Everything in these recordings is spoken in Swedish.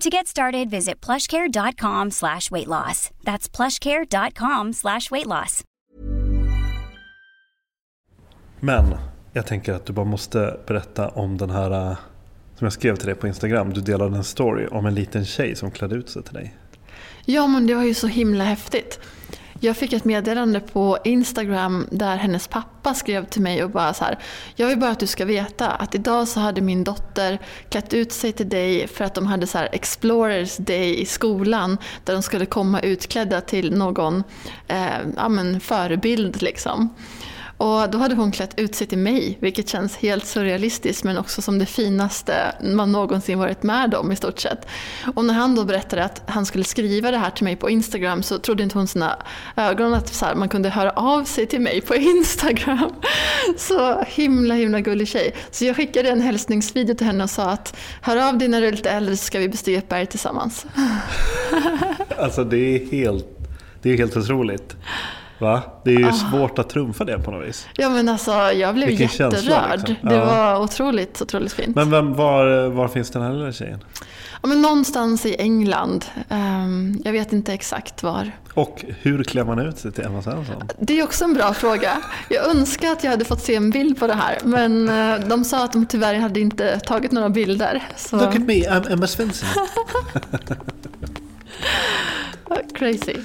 To get started, visit plushcare.com slash weight loss. That's plushcare.com slash weight loss. Men jag tänker att du bara måste berätta om den här äh, som jag skrev till dig på Instagram. Du delade en story om en liten tjej som klädde ut sig till dig. Ja, men det var ju så himla häftigt. Jag fick ett meddelande på Instagram där hennes pappa skrev till mig och bara så här. Jag vill bara att du ska veta att idag så hade min dotter klätt ut sig till dig för att de hade så här Explorers Day i skolan där de skulle komma utklädda till någon eh, ja, men förebild liksom. Och då hade hon klätt ut sig till mig, vilket känns helt surrealistiskt men också som det finaste man någonsin varit med om i stort sett. Och när han då berättade att han skulle skriva det här till mig på Instagram så trodde inte hon sina ögon att så här, man kunde höra av sig till mig på Instagram. Så himla himla gullig tjej. Så jag skickade en hälsningsvideo till henne och sa att hör av dig när du är lite äldre så ska vi bestiga ett berg tillsammans. Alltså det är helt, det är helt otroligt. Va? Det är ju svårt att trumfa det på något vis. Ja men alltså jag blev Vilken känsla, jätterörd. liksom. Det Ja. var otroligt, otroligt fint. Men vem, var, var finns den här lilla tjejen? Ja, men någonstans i England. Ehm, jag vet inte exakt var. Och hur klär man ut sig till Emma Svensson? Det är också en bra fråga. Jag önskar att jag hade fått se en bild på det här. Men eh, de sa att de tyvärr hade inte tagit några bilder. Så Look at me, I'm Emma Svensson. crazy.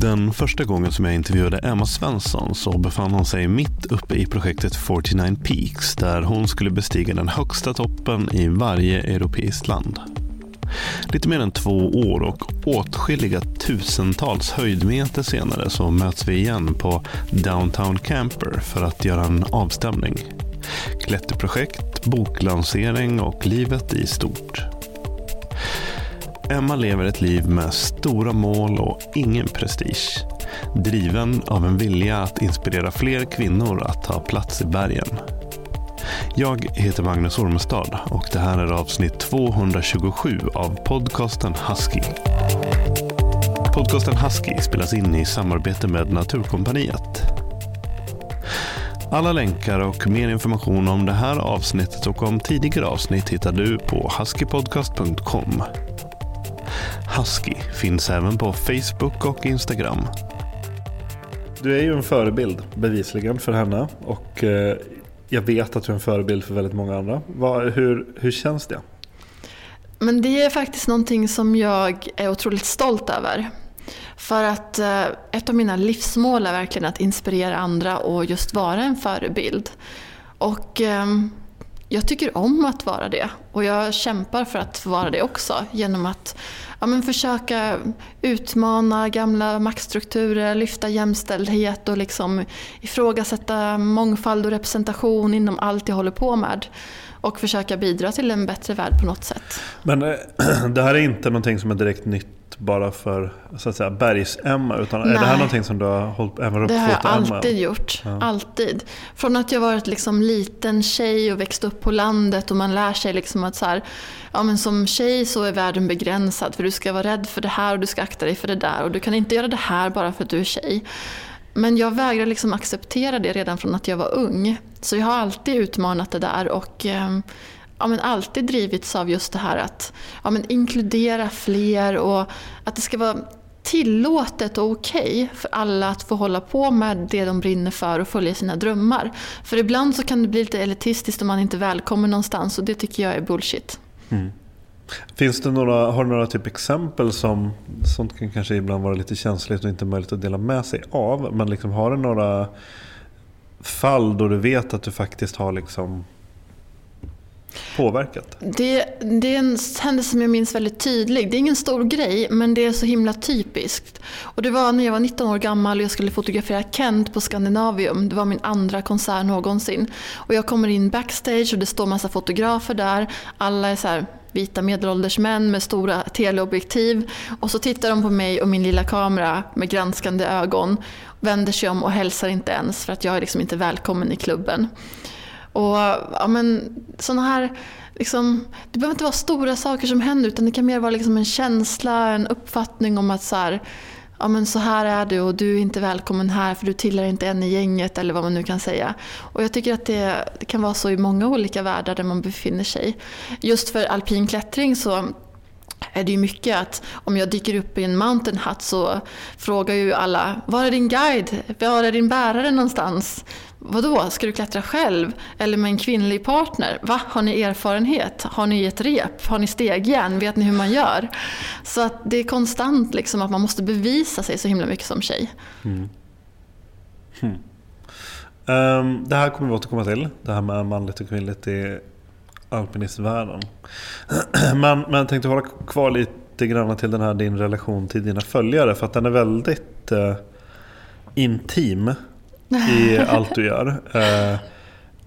Den första gången som jag intervjuade Emma Svensson så befann hon sig mitt uppe i projektet 49 Peaks där hon skulle bestiga den högsta toppen i varje europeiskt land. Lite mer än två år och åtskilliga tusentals höjdmeter senare så möts vi igen på Downtown Camper för att göra en avstämning. Klätterprojekt, boklansering och livet i stort. Emma lever ett liv med stora mål och ingen prestige. Driven av en vilja att inspirera fler kvinnor att ta plats i bergen. Jag heter Magnus Ormestad och det här är avsnitt 227 av podcasten Husky. Podcasten Husky spelas in i samarbete med Naturkompaniet. Alla länkar och mer information om det här avsnittet och om tidigare avsnitt hittar du på huskypodcast.com. Husky finns även på Facebook och Instagram. Du är ju en förebild bevisligen för henne och eh, jag vet att du är en förebild för väldigt många andra. Hur, hur känns det? Men det är faktiskt någonting som jag är otroligt stolt över. För att eh, ett av mina livsmål är verkligen att inspirera andra och just vara en förebild. Och ehm, jag tycker om att vara det och jag kämpar för att få vara det också genom att ja, men försöka utmana gamla maktstrukturer, lyfta jämställdhet och liksom ifrågasätta mångfald och representation inom allt jag håller på med. Och försöka bidra till en bättre värld på något sätt. Men eh, det här är inte någonting som är direkt nytt bara för så att säga, Bergs-Emma utan är det här någonting som du har hållit även Det har jag Emma? alltid gjort. Alltid. Från att jag varit liksom liten tjej och växt upp på landet och man lär sig liksom att så här, ja, men som tjej så är världen begränsad för du ska vara rädd för det här och du ska akta dig för det där och du kan inte göra det här bara för att du är tjej. Men jag vägrar liksom acceptera det redan från att jag var ung. Så jag har alltid utmanat det där och eh, ja, men alltid drivits av just det här att ja, men inkludera fler och att det ska vara tillåtet och okej okay för alla att få hålla på med det de brinner för och följa sina drömmar. För ibland så kan det bli lite elitistiskt om man inte är välkommen någonstans och det tycker jag är bullshit. Mm. Finns det några, har du några typ exempel som, sånt kan kanske ibland vara lite känsligt och inte möjligt att dela med sig av, men liksom har du några fall då du vet att du faktiskt har liksom påverkat? Det, det är en händelse som jag minns väldigt tydligt. Det är ingen stor grej, men det är så himla typiskt. Och det var när jag var 19 år gammal och jag skulle fotografera Kent på Scandinavium. Det var min andra konsert någonsin. Och jag kommer in backstage och det står massa fotografer där. Alla är så här vita medelålders män med stora teleobjektiv. Och så tittar de på mig och min lilla kamera med granskande ögon. Vänder sig om och hälsar inte ens för att jag är liksom inte välkommen i klubben. Och ja, men, såna här, liksom, det behöver inte vara stora saker som händer utan det kan mer vara liksom en känsla, en uppfattning om att så här, ja, men så här är du och du är inte välkommen här för du tillhör inte en i gänget eller vad man nu kan säga. Och jag tycker att det, det kan vara så i många olika världar där man befinner sig. Just för alpin klättring så är det ju mycket att om jag dyker upp i en mountain hut så frågar ju alla Var är din guide? Var är din bärare någonstans? Vadå, ska du klättra själv? Eller med en kvinnlig partner? Va, har ni erfarenhet? Har ni ett rep? Har ni stegjärn? Vet ni hur man gör? Så att det är konstant liksom att man måste bevisa sig så himla mycket som tjej. Mm. Hmm. Um, det här kommer vi återkomma till. Det här med manligt och kvinnligt i alpinistvärlden. men, men jag tänkte hålla kvar lite grann till den här din relation till dina följare. För att den är väldigt uh, intim i allt du gör. Uh,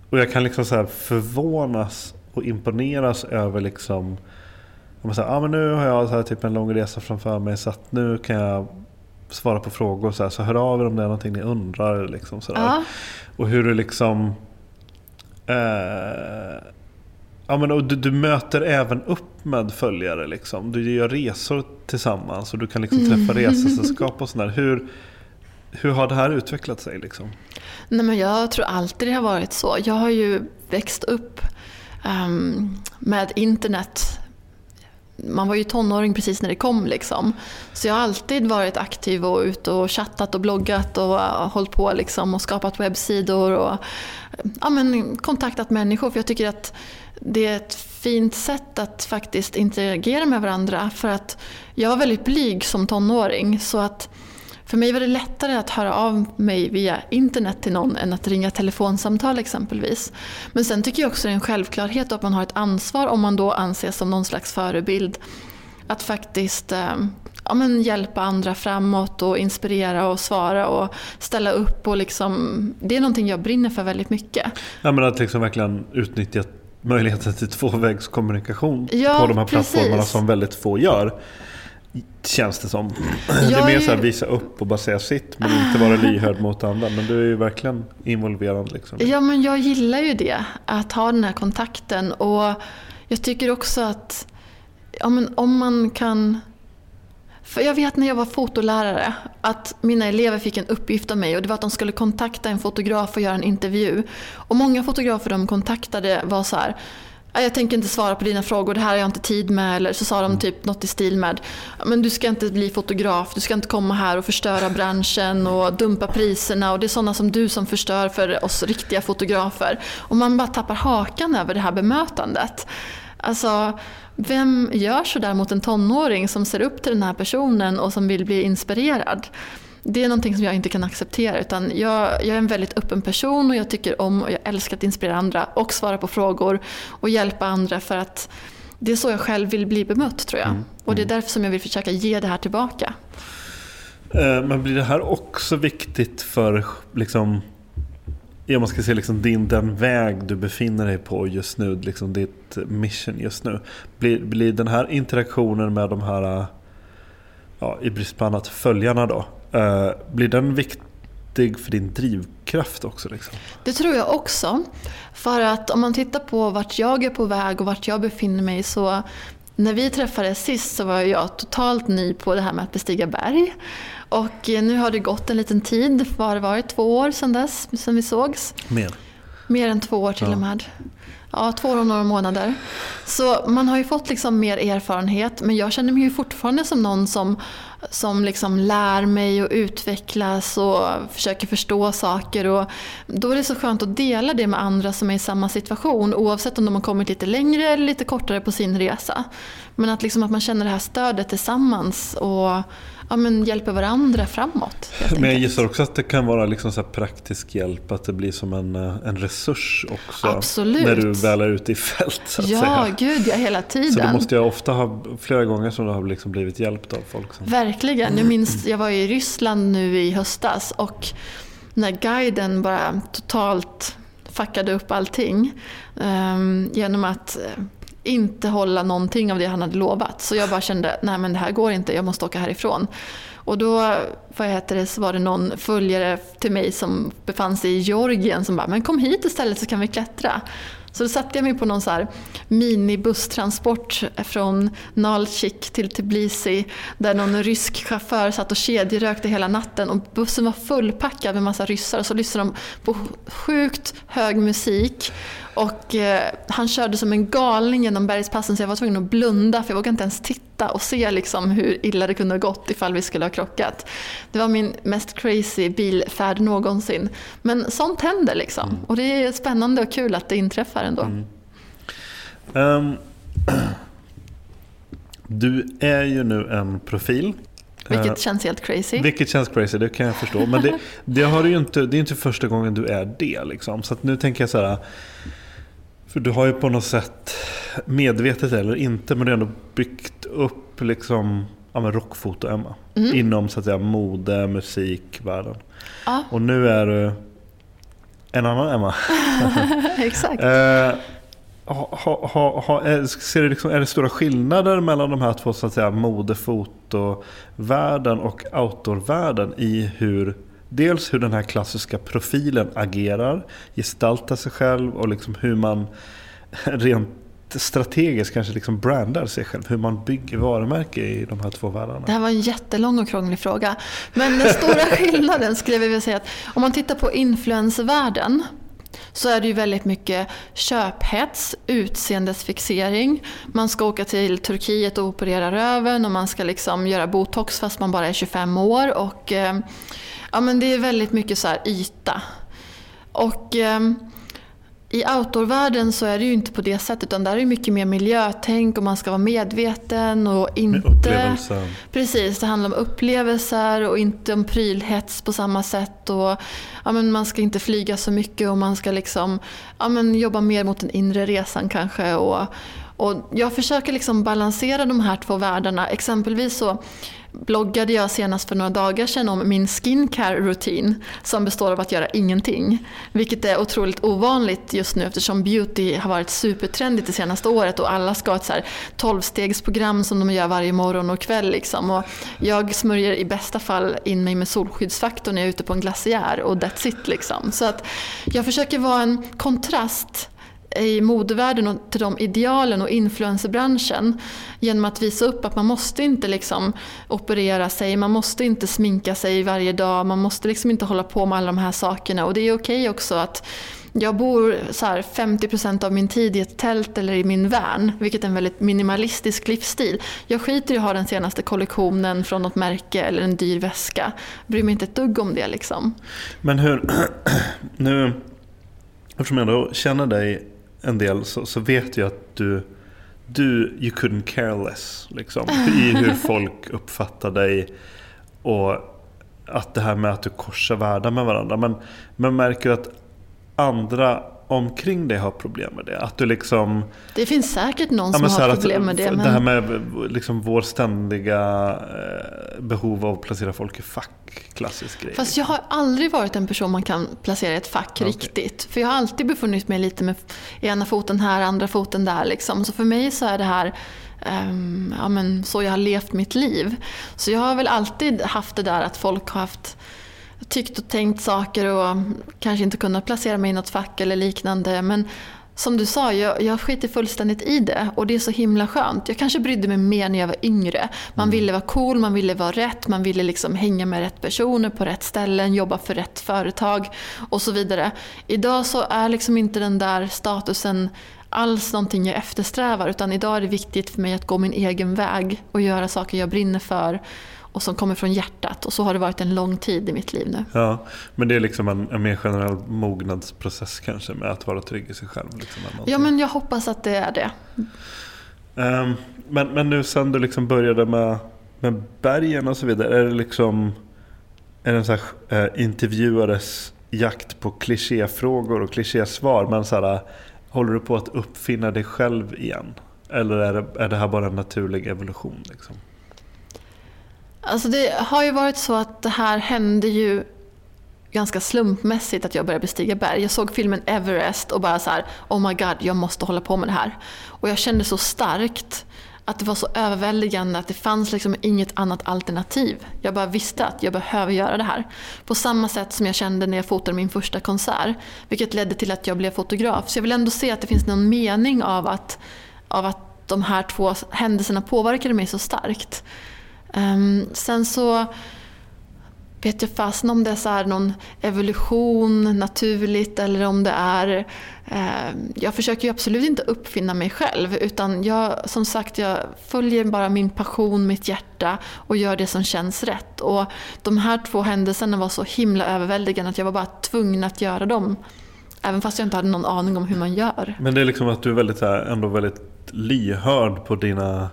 och jag kan liksom så förvånas och imponeras över liksom om man säger, ah, men nu har jag så här typ en lång resa framför mig så att nu kan jag svara på frågor. Så, här, så hör av er om det är någonting ni undrar. Liksom, så ja. Och hur du liksom eh, Ja, men och du, du, möter även upp med följare. Liksom. Du gör resor tillsammans och du kan liksom träffa mm. resesällskap och sådär. Hur, hur har det här utvecklat sig? Liksom? Nej, men jag tror alltid det har varit så. Jag har ju växt upp um, med internet. Man var ju tonåring precis när det kom. Liksom. Så jag har alltid varit aktiv och ute och chattat och bloggat och äh, hållit på liksom, och skapat webbsidor och ja, men, kontaktat människor. För jag tycker att det är ett fint sätt att faktiskt interagera med varandra. För att jag var väldigt blyg som tonåring. Så att för mig var det lättare att höra av mig via internet till någon än att ringa telefonsamtal exempelvis. Men sen tycker jag också det är en självklarhet att man har ett ansvar om man då anses som någon slags förebild. Att faktiskt eh, ja, men hjälpa andra framåt och inspirera och svara och ställa upp. Och liksom, det är någonting jag brinner för väldigt mycket. Ja, men att liksom verkligen utnyttja möjligheten till tvåvägskommunikation ja, på de här precis. plattformarna som väldigt få gör. Känns det som. det är mer så här visa upp och bara säga sitt men inte vara lyhörd mot andra. Men du är ju verkligen involverad. Liksom. Ja men jag gillar ju det. Att ha den här kontakten. Och jag tycker också att ja, men om man kan för jag vet när jag var fotolärare att mina elever fick en uppgift av mig och det var att de skulle kontakta en fotograf och göra en intervju. Och många fotografer de kontaktade var så här jag tänker inte svara på dina frågor, det här har jag inte tid med. Eller så sa de typ något i stil med Men du ska inte bli fotograf, du ska inte komma här och förstöra branschen och dumpa priserna. Och det är sådana som du som förstör för oss riktiga fotografer. Och man bara tappar hakan över det här bemötandet. Alltså, vem gör sådär mot en tonåring som ser upp till den här personen och som vill bli inspirerad? Det är någonting som jag inte kan acceptera. Utan jag, jag är en väldigt öppen person och jag tycker om och jag älskar att inspirera andra och svara på frågor och hjälpa andra för att det är så jag själv vill bli bemött tror jag. Mm. Och det är mm. därför som jag vill försöka ge det här tillbaka. Eh, men blir det här också viktigt för liksom, Ja, man ska se liksom din, den väg du befinner dig på just nu, liksom ditt mission just nu. Blir, blir den här interaktionen med de här, ja, i brist på annat, följarna då, eh, blir den viktig för din drivkraft också? Liksom? Det tror jag också. För att om man tittar på vart jag är på väg och vart jag befinner mig så när vi träffades sist så var jag totalt ny på det här med att bestiga berg. Och nu har det gått en liten tid, vad har det varit? Två år sedan dess, sedan vi sågs? Mer. Mer än två år till Ja. och med. Ja, två år och några månader. Så man har ju fått liksom mer erfarenhet men jag känner mig ju fortfarande som någon som, som liksom lär mig och utvecklas och försöker förstå saker. Och då är det så skönt att dela det med andra som är i samma situation oavsett om de har kommit lite längre eller lite kortare på sin resa. Men att, liksom att man känner det här stödet tillsammans och ja, men hjälper varandra framåt. Men jag gissar också att det kan vara liksom så här praktisk hjälp, att det blir som en, eh, en resurs också. Absolut. När du väl är ute i fält så att Ja, säga. gud ja, hela tiden. Så du måste ju ofta ha, flera gånger som du har liksom blivit hjälpt av folk. Som, Verkligen. Jag minns, jag var i Ryssland nu i höstas och när guiden bara totalt fuckade upp allting ehm, genom att eh, inte hålla någonting av det han hade lovat. Så jag bara kände, nej men det här går inte, jag måste åka härifrån. Och då vad heter det, så var det någon följare till mig som befann sig i Georgien som bara, men kom hit istället så kan vi klättra. Så då satte jag mig på någon så här minibusstransport från Nalchik till Tbilisi där någon rysk chaufför satt och kedjerökte hela natten och bussen var fullpackad med massa ryssar och så lyssnade de på sjukt hög musik och eh, han körde som en galning genom bergspassen så jag var tvungen att blunda för jag vågade inte ens titta och se liksom hur illa det kunde ha gått ifall vi skulle ha krockat. Det var min mest crazy bilfärd någonsin. Men sånt händer liksom och det är spännande och kul att det inträffar ändå. Ehm, du är ju nu en profil. Vilket Eh, känns helt crazy. Vilket känns crazy, det kan jag förstå. Men det, det, har du ju inte, det är inte första gången du är det. Liksom. Så nu tänker jag så här. För du har ju på något sätt, medvetet eller inte, men du har ändå byggt upp liksom, ja, men rockfoto-Emma. Mm. Inom så att säga, mode, musik, världen. Ja, Och nu är du en annan Emma. exakt. Eh, ha, ha, ha, ha, är, ser du liksom, är det stora skillnader mellan de här två så att säga, modefotovärlden och outdoorvärlden i hur Dels hur den här klassiska profilen agerar, gestaltar sig själv och liksom hur man rent strategiskt kanske liksom brandar sig själv. Hur man bygger varumärke i de här två världarna. Det här var en jättelång och krånglig fråga. Men den stora skillnaden skulle jag vilja säga att om man tittar på influencervärlden så är det ju väldigt mycket köphets, utseendesfixering. Man ska åka till Turkiet och operera röven och man ska liksom göra botox fast man bara är 25 år. Och, eh, ja, men det är väldigt mycket så här yta. Och eh, i outdoorvärlden så är det ju inte på det sättet utan där är det mycket mer miljötänk och man ska vara medveten och inte... upplevelsen. Precis, det handlar om upplevelser och inte om prylhets på samma sätt. Och, ja, men man ska inte flyga så mycket och man ska liksom, ja, men jobba mer mot den inre resan kanske. Och, och jag försöker liksom balansera de här två världarna. Exempelvis så bloggade jag senast för några dagar sedan om min skincare-rutin som består av att göra ingenting. Vilket är otroligt ovanligt just nu eftersom beauty har varit supertrendigt det senaste året och alla ska ha ett så här 12-stegsprogram som de gör varje morgon och kväll. Liksom. Och jag smörjer i bästa fall in mig med solskyddsfaktor när jag är ute på en glaciär och that's it. Liksom. Så att jag försöker vara en kontrast i modevärlden och till de idealen och influencerbranschen genom att visa upp att man måste inte liksom operera sig, man måste inte sminka sig varje dag, man måste liksom inte hålla på med alla de här sakerna och det är okej också att jag bor så här 50% av min tid i ett tält eller i min van, vilket är en väldigt minimalistisk livsstil. Jag skiter i att ha den senaste kollektionen från något märke eller en dyr väska. Jag Bryr mig inte ett dugg om det liksom. Men hur, nu, eftersom jag då känner dig en del så, så vet jag att du, du, you couldn't care less. Liksom, I hur folk uppfattar dig och att det här med att du korsar världar med varandra. Men man märker att andra omkring dig har problem med det. Att du liksom... Det finns säkert någon som så här har problem med det. Det Men... här med liksom vår ständiga eh, behov av att placera folk i fack. Klassisk grej. Fast jag har aldrig varit en person man kan placera i ett fack Okej. riktigt. För jag har alltid befunnit mig lite med ena foten här, andra foten där. Liksom. Så för mig så är det här ehm, ja, men så jag har levt mitt liv. Så jag har väl alltid haft det där att folk har haft tyckt och tänkt saker och kanske inte kunnat placera mig i något fack eller liknande. Men som du sa, jag, jag skiter fullständigt i det och det är så himla skönt. Jag kanske brydde mig mer när jag var yngre. Man Mm. ville vara cool, man ville vara rätt, man ville liksom hänga med rätt personer på rätt ställen, jobba för rätt företag och så vidare. Idag så är liksom inte den där statusen alls någonting jag eftersträvar utan idag är det viktigt för mig att gå min egen väg och göra saker jag brinner för och som kommer från hjärtat. Och så har det varit en lång tid i mitt liv nu. Ja, men det är liksom en, en mer generell mognadsprocess kanske med att vara trygg i sig själv. Liksom. Ja, men jag hoppas att det är det. Ehm, men, men nu sen du liksom började med, med bergen och så vidare, är det liksom är det en sån här, eh, intervjuares jakt på klichéfrågor och klichésvar? Men så här, håller du på att uppfinna dig själv igen? Eller är det, är det här bara en naturlig evolution? Liksom? Alltså det har ju varit så att det här hände ju ganska slumpmässigt att jag började bestiga berg. Jag såg filmen Everest och bara så här, oh my god, jag måste hålla på med det här. Och jag kände så starkt att det var så överväldigande att det fanns liksom inget annat alternativ. Jag bara visste att jag behöver göra det här. På samma sätt som jag kände när jag fotade min första konsert. Vilket ledde till att jag blev fotograf. Så jag vill ändå se att det finns någon mening av att, av att de här två händelserna påverkade mig så starkt. Um, sen så vet jag fasen om det är så här någon evolution naturligt eller om det är... Eh, jag försöker ju absolut inte uppfinna mig själv utan jag, som sagt, jag följer bara min passion, mitt hjärta och gör det som känns rätt. Och de här två händelserna var så himla överväldigande att jag var bara tvungen att göra dem. Även fast jag inte hade någon aning om hur man gör. Men det är liksom att du är väldigt, ändå väldigt lyhörd på dina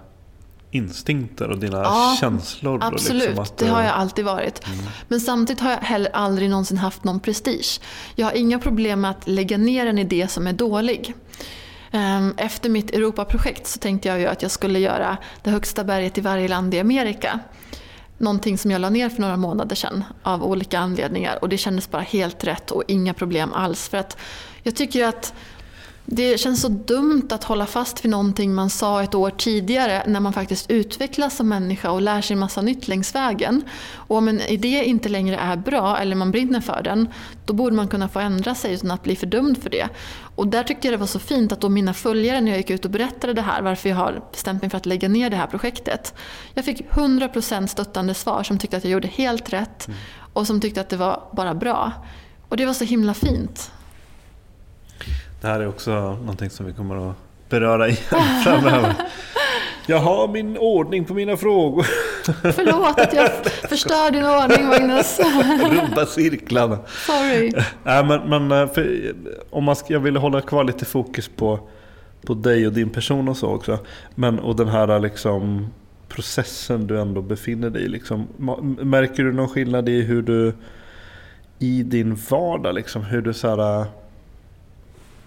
instinkter och dina Ja, känslor. och Absolut, Liksom att, det har jag alltid varit. Men samtidigt har jag heller aldrig någonsin haft någon prestige. Jag har inga problem med att lägga ner en idé som är dålig. Ehm, Efter mitt Europaprojekt så tänkte jag ju att jag skulle göra det högsta berget i varje land i Amerika. Någonting som jag la ner för några månader sedan av olika anledningar och det kändes bara helt rätt och inga problem alls. För att jag tycker att det känns så dumt att hålla fast vid någonting man sa ett år tidigare när man faktiskt utvecklas som människa och lär sig en massa nytt längs vägen. Och om en idé inte längre är bra eller man brinner för den, då borde man kunna få ändra sig utan att bli fördömd för det. Och där tyckte jag det var så fint att då mina följare när jag gick ut och berättade det här, varför jag har bestämt mig för att lägga ner det här projektet. Jag fick 100% stöttande svar som tyckte att jag gjorde helt rätt och som tyckte att det var bara bra. Och det var så himla fint. Det här är också någonting som vi kommer att beröra igen framöver. Jag har min ordning på mina frågor. Förlåt att jag förstör din ordning Magnus. Rubba cirklarna. Sorry. Nej, men, men eh, för, om man ska, jag ville hålla kvar lite fokus på, på dig och din person och så också. Men, och den här liksom, processen du ändå befinner dig i. Liksom. Märker du någon skillnad i hur du i din vardag, liksom, hur du så här, äh,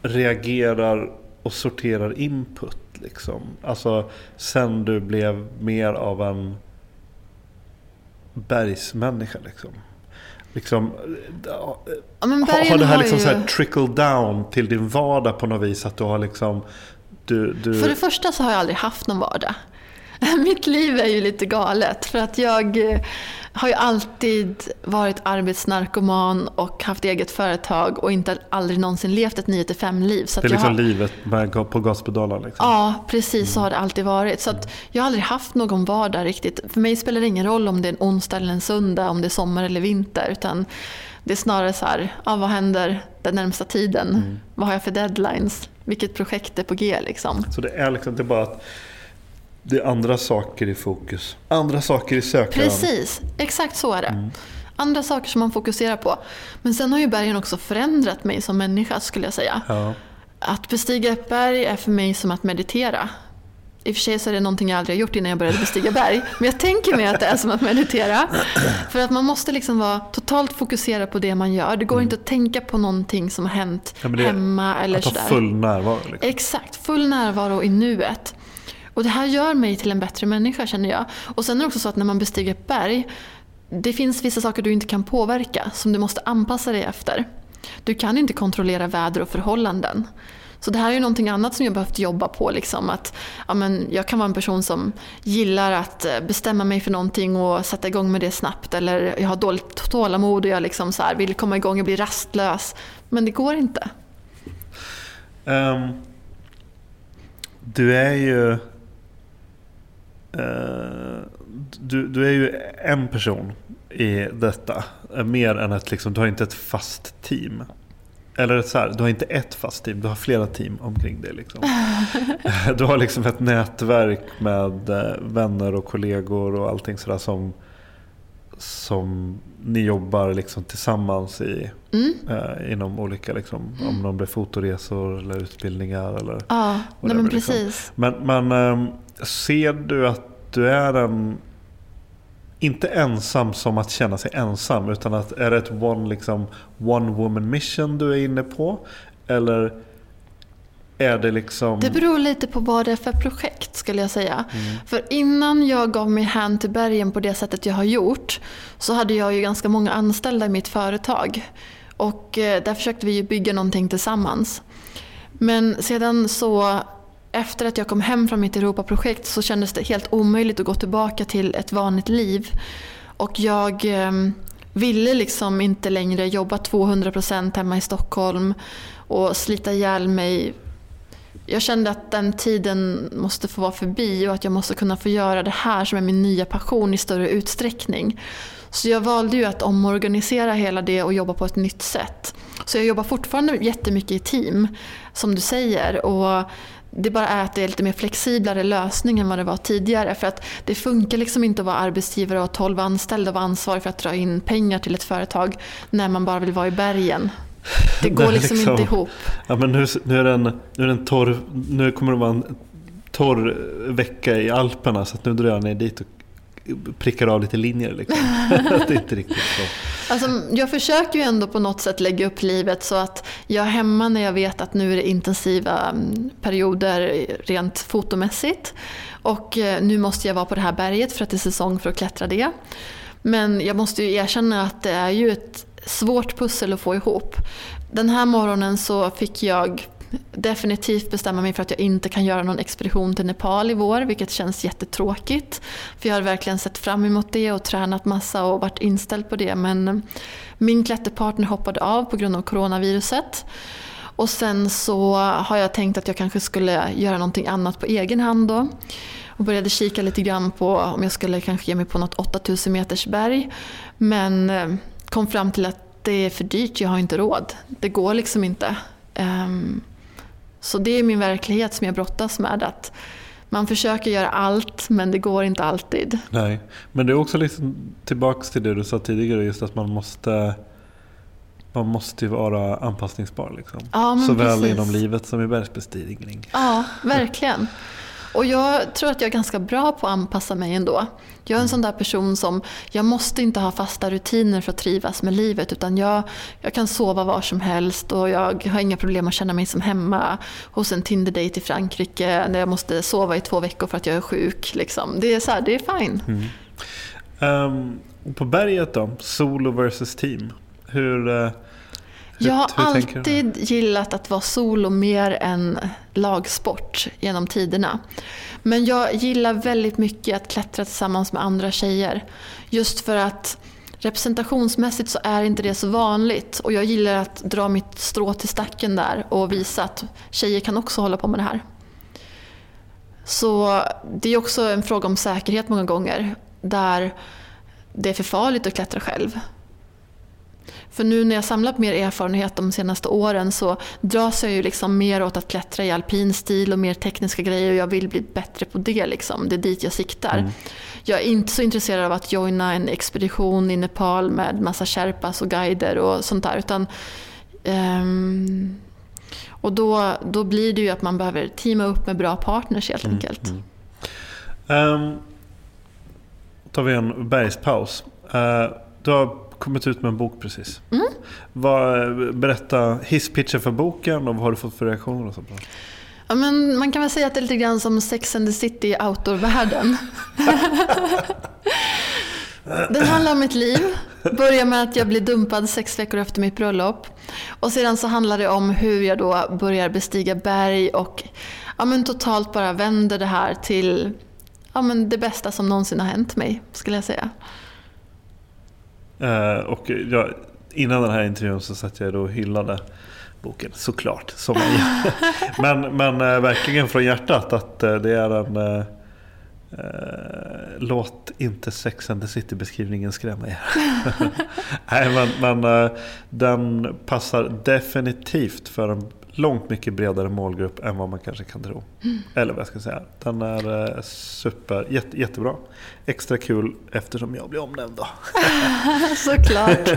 reagerar och sorterar input? Liksom. Alltså sen du blev mer av en bergsmänniska. Liksom. Liksom, Ja, men har, det här liksom ju... så här trickle down till din vardag på något vis? Att du har liksom... Du, du... För det första så har jag aldrig haft någon vardag. Mitt liv är ju lite galet för att jag eh, har ju alltid varit arbetsnarkoman och haft eget företag och inte aldrig någonsin levt ett 9-5 liv. Så att det är liksom har... livet med, på gaspedalen. Liksom. Ja, precis så har det alltid varit. Så att jag har aldrig haft någon vardag riktigt. För mig spelar det ingen roll om det är en onsdag eller en söndag, om det är sommar eller vinter. Utan det är snarare så här, ja, vad händer den närmsta tiden? Mm. Vad har jag för deadlines? Vilket projekt är på G liksom? Så det är liksom inte bara att det är andra saker i fokus. Andra saker i sökaren. Precis, exakt så är det. Mm. Andra saker som man fokuserar på. Men sen har ju bergen också förändrat mig som människa skulle jag säga. Ja. Att bestiga ett berg är för mig som att meditera. I och för sig så är det någonting jag aldrig har gjort innan jag började bestiga berg. Men jag tänker mig att det är som att meditera. För att man måste liksom vara totalt fokuserad på det man gör. Det går inte att tänka på någonting som har hänt Mm. Ja, hemma eller Att ha sådär. full närvaro. Liksom. Exakt, full närvaro i nuet. Och det här gör mig till en bättre människa känner jag. Och sen är det också så att när man bestiger ett berg, det finns vissa saker du inte kan påverka som du måste anpassa dig efter. Du kan inte kontrollera väder och förhållanden. Så det här är ju någonting annat som jag behövt jobba på. Liksom, att, ja, men jag kan vara en person som gillar att eh, bestämma mig för någonting och sätta igång med det snabbt. Eller jag har dåligt tålamod och jag liksom så här vill komma igång och bli rastlös. Men det går inte. Um, du är ju... Uh, du, du är ju en person i detta. Mer än att liksom, du har inte ett fast team. Eller så här, du har inte ett fast team, du har flera team omkring dig. Liksom. Du har liksom ett nätverk med eh, vänner och kollegor och allting sådär som, som ni jobbar liksom tillsammans i. Mm. Eh, inom olika, liksom, om de blir fotoresor eller utbildningar. Eller ja, nej men liksom. precis. Men, men eh, ser du att du är en inte ensam som att känna sig ensam utan att är det ett one, liksom, one woman mission du är inne på? Eller är det liksom... Det beror lite på vad det är för projekt skulle jag säga. Mm. För innan jag gav mig hän till bergen på det sättet jag har gjort så hade jag ju ganska många anställda i mitt företag. Och eh, där försökte vi bygga någonting tillsammans. Men sedan så efter att jag kom hem från mitt Europaprojekt så kändes det helt omöjligt att gå tillbaka till ett vanligt liv. Och jag eh, ville liksom inte längre jobba 200% hemma i Stockholm och slita ihjäl mig. Jag kände att den tiden måste få vara förbi och att jag måste kunna få göra det här som är min nya passion i större utsträckning. Så jag valde ju att omorganisera hela det och jobba på ett nytt sätt. Så jag jobbar fortfarande jättemycket i team, som du säger. Och det bara är att det är lite mer flexiblare lösning än vad det var tidigare. För att det funkar liksom inte att vara arbetsgivare och ha 12 anställda och vara ansvarig för att dra in pengar till ett företag när man bara vill vara i bergen. Det går liksom, liksom, inte ihop. Ja, men nu, nu, är det en, nu, är det en torr, nu kommer det vara en torr vecka i Alperna så nu drar jag ner dit och prickar av lite linjer. Liksom. det är inte riktigt så. Alltså, jag försöker ju ändå på något sätt lägga upp livet så att jag är hemma när jag vet att nu är det intensiva mm, perioder rent fotomässigt. Och eh, nu måste jag vara på det här berget för att det är säsong för att klättra det. Men jag måste ju erkänna att det är ju ett svårt pussel att få ihop. Den här morgonen så fick jag definitivt bestämma mig för att jag inte kan göra någon expedition till Nepal i vår, vilket känns jättetråkigt. För jag har verkligen sett fram emot det och tränat massa och varit inställd på det. Men min klätterpartner hoppade av på grund av coronaviruset. Och sen så har jag tänkt att jag kanske skulle göra någonting annat på egen hand då. Och började kika lite grann på om jag skulle kanske ge mig på något 8000 meters berg. Men eh, kom fram till att det är för dyrt, jag har inte råd. Det går liksom inte. Um, så det är min verklighet som jag brottas med. Att man försöker göra allt men det går inte alltid. Nej, men det är också liksom tillbaks till det du sa tidigare. Just att man måste man måste ju vara anpassningsbar. Liksom. Ja, Såväl precis. inom livet som i bergsbestigning. Ja, verkligen. Och jag tror att jag är ganska bra på att anpassa mig ändå. Jag är en sån där person som, jag måste inte ha fasta rutiner för att trivas med livet utan jag, jag kan sova var som helst och jag har inga problem att känna mig som hemma hos en Tinder-date i Frankrike när jag måste sova i två veckor för att jag är sjuk. Liksom. Det är så här, det är fine. Mm. Um, på berget då, solo versus team. Hur, uh, jag har alltid gillat att vara solo mer än lagsport genom tiderna. Men jag gillar väldigt mycket att klättra tillsammans med andra tjejer. Just för att representationsmässigt så är inte det så vanligt. Och jag gillar att dra mitt strå till stacken där och visa att tjejer kan också hålla på med det här. Så det är också en fråga om säkerhet många gånger. Där det är för farligt att klättra själv. För nu när jag samlat mer erfarenhet de senaste åren så dras jag ju liksom mer åt att klättra i alpin stil och mer tekniska grejer och jag vill bli bättre på det. Liksom. Det är dit jag siktar. Mm. Jag är inte så intresserad av att joina en expedition i Nepal med massa sherpas och guider och sånt där. Utan, um, och då, då blir det ju att man behöver teama upp med bra partners helt mm. enkelt. Mm. Um, tar vi en bergspaus. Uh, du har kommit ut med en bok precis. Mm. Vad, berätta hisspitchen för boken och vad har du fått för reaktioner? Och sånt Ja, men man kan väl säga att det är lite grann som Sex and the City i outdoor-världen. Den handlar om mitt liv. Börjar med att jag blir dumpad sex veckor efter mitt bröllop. Och sedan så handlar det om hur jag då börjar bestiga berg och ja, men totalt bara vänder det här till ja, men det bästa som någonsin har hänt mig, skulle jag säga. Uh, och jag, innan den här intervjun så satt jag då och hyllade boken, såklart. Som men men äh, verkligen från hjärtat att äh, det är en... Låt inte Sex and the City-beskrivningen skrämma er. Nej, men, men den passar definitivt för en långt mycket bredare målgrupp än vad man kanske kan tro. Mm. Eller vad jag ska säga. Den är eh, super, jätte, jättebra. Extra kul eftersom jag blir omnämnd då. Såklart.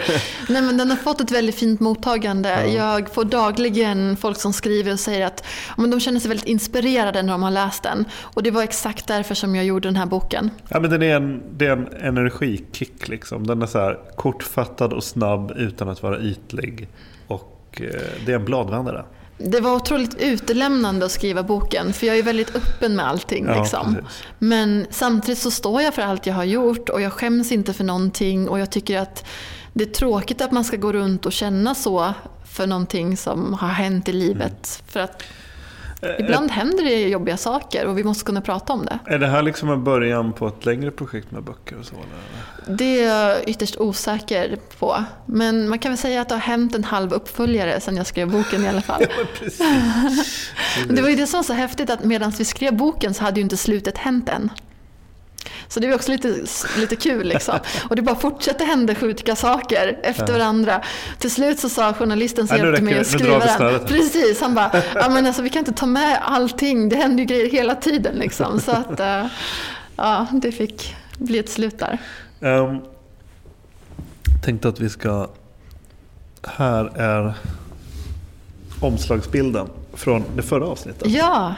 Nej, men den har fått ett väldigt fint mottagande. Ja. Jag får dagligen folk som skriver och säger att men de känner sig väldigt inspirerade när de har läst den. Och det var exakt därför som jag gjorde den här boken. Ja, men den är en, det är en energikick. Liksom. Den är så här kortfattad och snabb utan att vara ytlig. Och eh, det är en bladvändare. Det var otroligt utelämnande att skriva boken för jag är väldigt öppen med allting. Ja, liksom. Men samtidigt så står jag för allt jag har gjort och jag skäms inte för någonting och jag tycker att det är tråkigt att man ska gå runt och känna så för någonting som har hänt i livet. Mm. För att Ibland händer det jobbiga saker och vi måste kunna prata om det. Är det här liksom en början på ett längre projekt med böcker? Och så, eller? Det är jag ytterst osäker på. Men man kan väl säga att det har hänt en halv uppföljare sedan jag skrev boken i alla fall. ja, det var ju det som var så häftigt att medan vi skrev boken så hade ju inte slutet hänt än. Så det var också lite, lite kul. Liksom. Och det bara fortsatte hända sjuka saker efter varandra. Till slut så sa journalisten som ja, hjälpte mig att skriva den. Precis, han bara, ja, men alltså, vi kan inte ta med allting. Det händer ju grejer hela tiden. Liksom. Så att, uh, ja, det fick bli ett slut där. Um, tänkte att vi ska... Här är omslagsbilden från det förra avsnittet. Ja,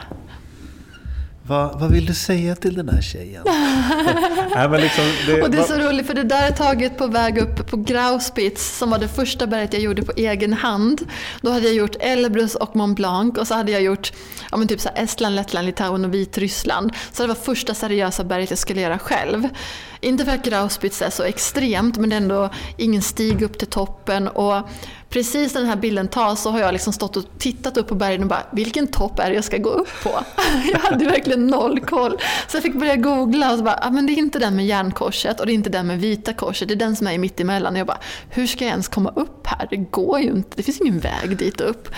vad, vad vill du säga till den här tjejen? Nej, men liksom, det, och det är så roligt för det där är taget på väg upp på Grauspitz som var det första berget jag gjorde på egen hand. Då hade jag gjort Elbrus och Mont Blanc och så hade jag gjort ja, men typ så Estland, Lettland, Litauen och Vitryssland. Så det var första seriösa berget jag skulle göra själv. Inte för att Grauspitz är så extremt men det är ändå ingen stig upp till toppen. Och precis när den här bilden tas så har jag liksom stått och tittat upp på bergen och bara vilken topp är det jag ska gå upp på? Jag hade verkligen noll koll. Så jag fick börja googla och så bara, ah, men det är inte den med järnkorset och det är inte den med vita korset, det är den som är mitt emellan. Och jag bara, hur ska jag ens komma upp här? Det går ju inte, det finns ingen väg dit upp.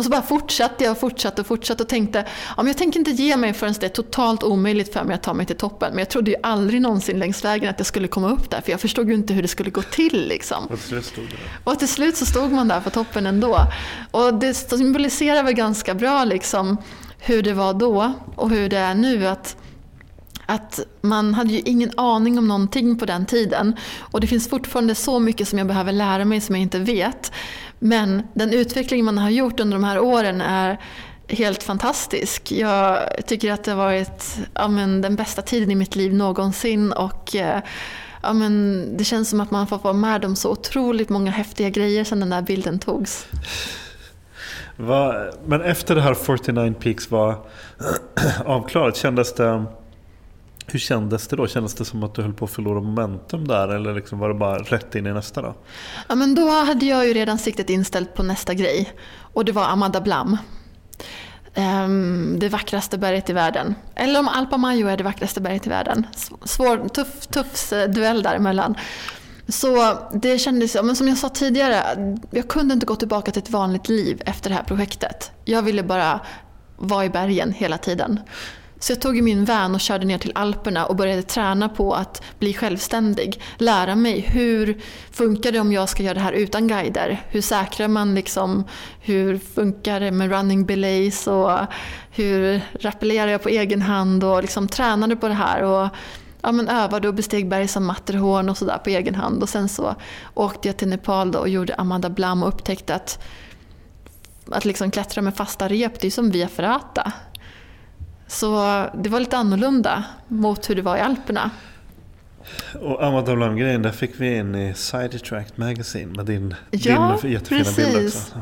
Och så bara fortsatte jag och fortsatte och fortsatte och tänkte, ja, men jag tänker inte ge mig förrän det är totalt omöjligt för mig att ta mig till toppen. Men jag trodde ju aldrig någonsin längs vägen att jag skulle komma upp där, för jag förstod ju inte hur det skulle gå till. Liksom. Och till slut stod det Och till slut så stod man där på toppen ändå. Och det symboliserar väl ganska bra liksom hur det var då och hur det är nu. Att, att man hade ju ingen aning om någonting på den tiden. Och det finns fortfarande så mycket som jag behöver lära mig som jag inte vet. Men den utveckling man har gjort under de här åren är helt fantastisk. Jag tycker att det har varit ja, men, den bästa tiden i mitt liv någonsin. Och eh, ja, men, Det känns som att man får vara med om så otroligt många häftiga grejer sedan den där bilden togs. Va, men efter det här 49 Peaks var avklarat, kändes det, hur kändes det då? Kändes det som att du höll på att förlora momentum där eller liksom var det bara rätt in i nästa då? Ja, men då hade jag ju redan siktet inställt på nästa grej och det var Amada Blam. Um, det vackraste berget i världen. Eller om Alpa Mayo är det vackraste berget i världen. Svår, tuff, tuff eh, duell däremellan. Så det kändes, men som jag sa tidigare, jag kunde inte gå tillbaka till ett vanligt liv efter det här projektet. Jag ville bara vara i bergen hela tiden. Så jag tog min van och körde ner till Alperna och började träna på att bli självständig. Lära mig hur funkar det om jag ska göra det här utan guider? Hur säkrar man liksom, hur funkar det med running belays och hur rappellerar jag på egen hand och liksom tränade på det här. Och ja, men övade och besteg berg som Matterhorn och sådär på egen hand. Och sen så åkte jag till Nepal och gjorde Amanda Blam och upptäckte att, att liksom klättra med fasta rep, det är som via Ferrata. Så det var lite annorlunda mot hur det var i Alperna. Och Amanda Blam-grejen, där fick vi in i Sidetracked Magazine med din, ja, din jättefina precis. bild också.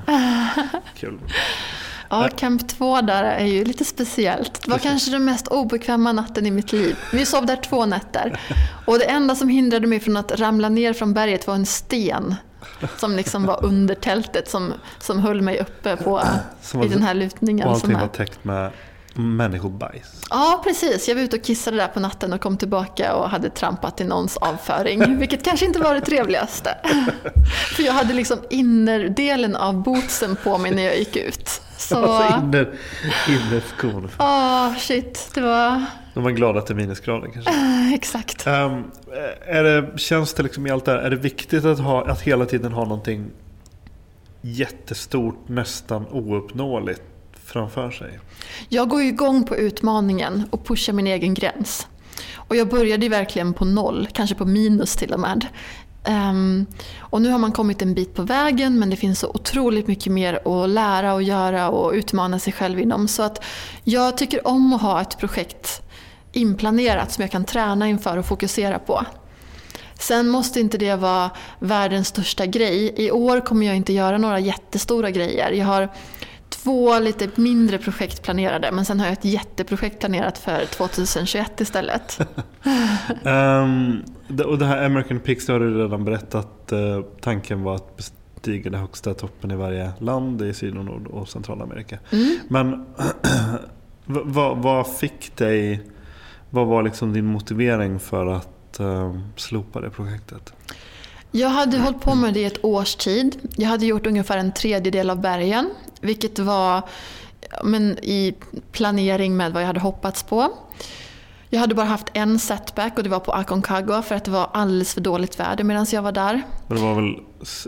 Kul. Ja, Camp 2 där är ju lite speciellt. Det var kanske den mest obekväma natten i mitt liv. Vi sov där två nätter. Och det enda som hindrade mig från att ramla ner från berget var en sten. Som liksom var under tältet som, som höll mig uppe på, i den här lutningen. Och allting var täckt med människobajs. Ja, precis. Jag var ute och kissade där på natten och kom tillbaka och hade trampat i någons avföring. Vilket kanske inte var det trevligaste. För jag hade liksom innerdelen av bootsen på mig när jag gick ut. Så... Alltså inner, innerskon. Ja, shit. Det var... De var glada att det är minusgrader kanske. Exakt. Um, är det, känns det liksom i allt det här, är det viktigt att, ha, att hela tiden ha någonting jättestort, nästan ouppnåeligt framför sig? Jag går igång på utmaningen och pushar min egen gräns. Och jag började verkligen på noll, kanske på minus till och med. Um, och nu har man kommit en bit på vägen men det finns så otroligt mycket mer att lära och göra och utmana sig själv inom. Så att jag tycker om att ha ett projekt inplanerat som jag kan träna inför och fokusera på. Sen måste inte det vara världens största grej. I år kommer jag inte göra några jättestora grejer. Jag har två lite mindre projekt planerade men sen har jag ett jätteprojekt planerat för 2021 istället. um, och det här American Pix, det har du redan berättat. Uh, tanken var att bestiga den högsta toppen i varje land i Syd och Nord och Centralamerika. Mm. Men vad, vad fick dig, vad var liksom din motivering för att uh, slopa det projektet? Jag hade hållit på med det i ett års tid. Jag hade gjort ungefär en tredjedel av bergen. Vilket var men, i planering med vad jag hade hoppats på. Jag hade bara haft en setback och det var på Aconcagua för att det var alldeles för dåligt väder medan jag var där. Men det var väl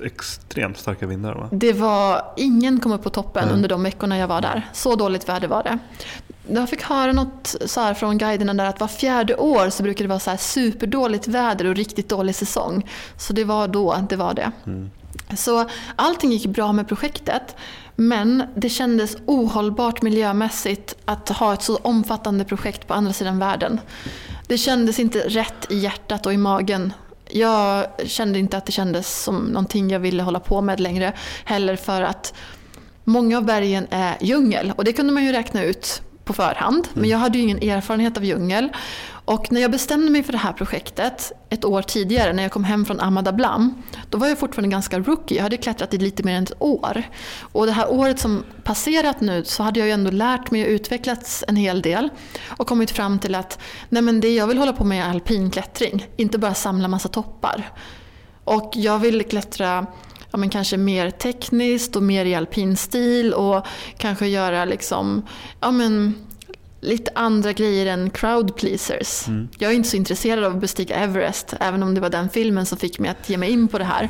extremt starka vindar? Va? Det var, ingen kom upp på toppen mm. under de veckorna jag var där. Så dåligt väder var det. Jag fick höra något så från guiderna där att var fjärde år så brukar det vara så superdåligt väder och riktigt dålig säsong. Så det var då det var det. Mm. Så allting gick bra med projektet. Men det kändes ohållbart miljömässigt att ha ett så omfattande projekt på andra sidan världen. Det kändes inte rätt i hjärtat och i magen. Jag kände inte att det kändes som någonting jag ville hålla på med längre. Heller för att många av bergen är djungel och det kunde man ju räkna ut på förhand. Men jag hade ju ingen erfarenhet av djungel. Och när jag bestämde mig för det här projektet ett år tidigare när jag kom hem från Amadablam. Då var jag fortfarande ganska rookie. Jag hade klättrat i lite mer än ett år. Och det här året som passerat nu så hade jag ju ändå lärt mig och utvecklats en hel del. Och kommit fram till att nej men det jag vill hålla på med är alpinklättring. Inte bara samla massa toppar. Och jag vill klättra ja, men kanske mer tekniskt och mer i alpinstil och kanske göra liksom, ja, men, lite andra grejer än crowd pleasers. Mm. Jag är inte så intresserad av att bestiga Everest, även om det var den filmen som fick mig att ge mig in på det här.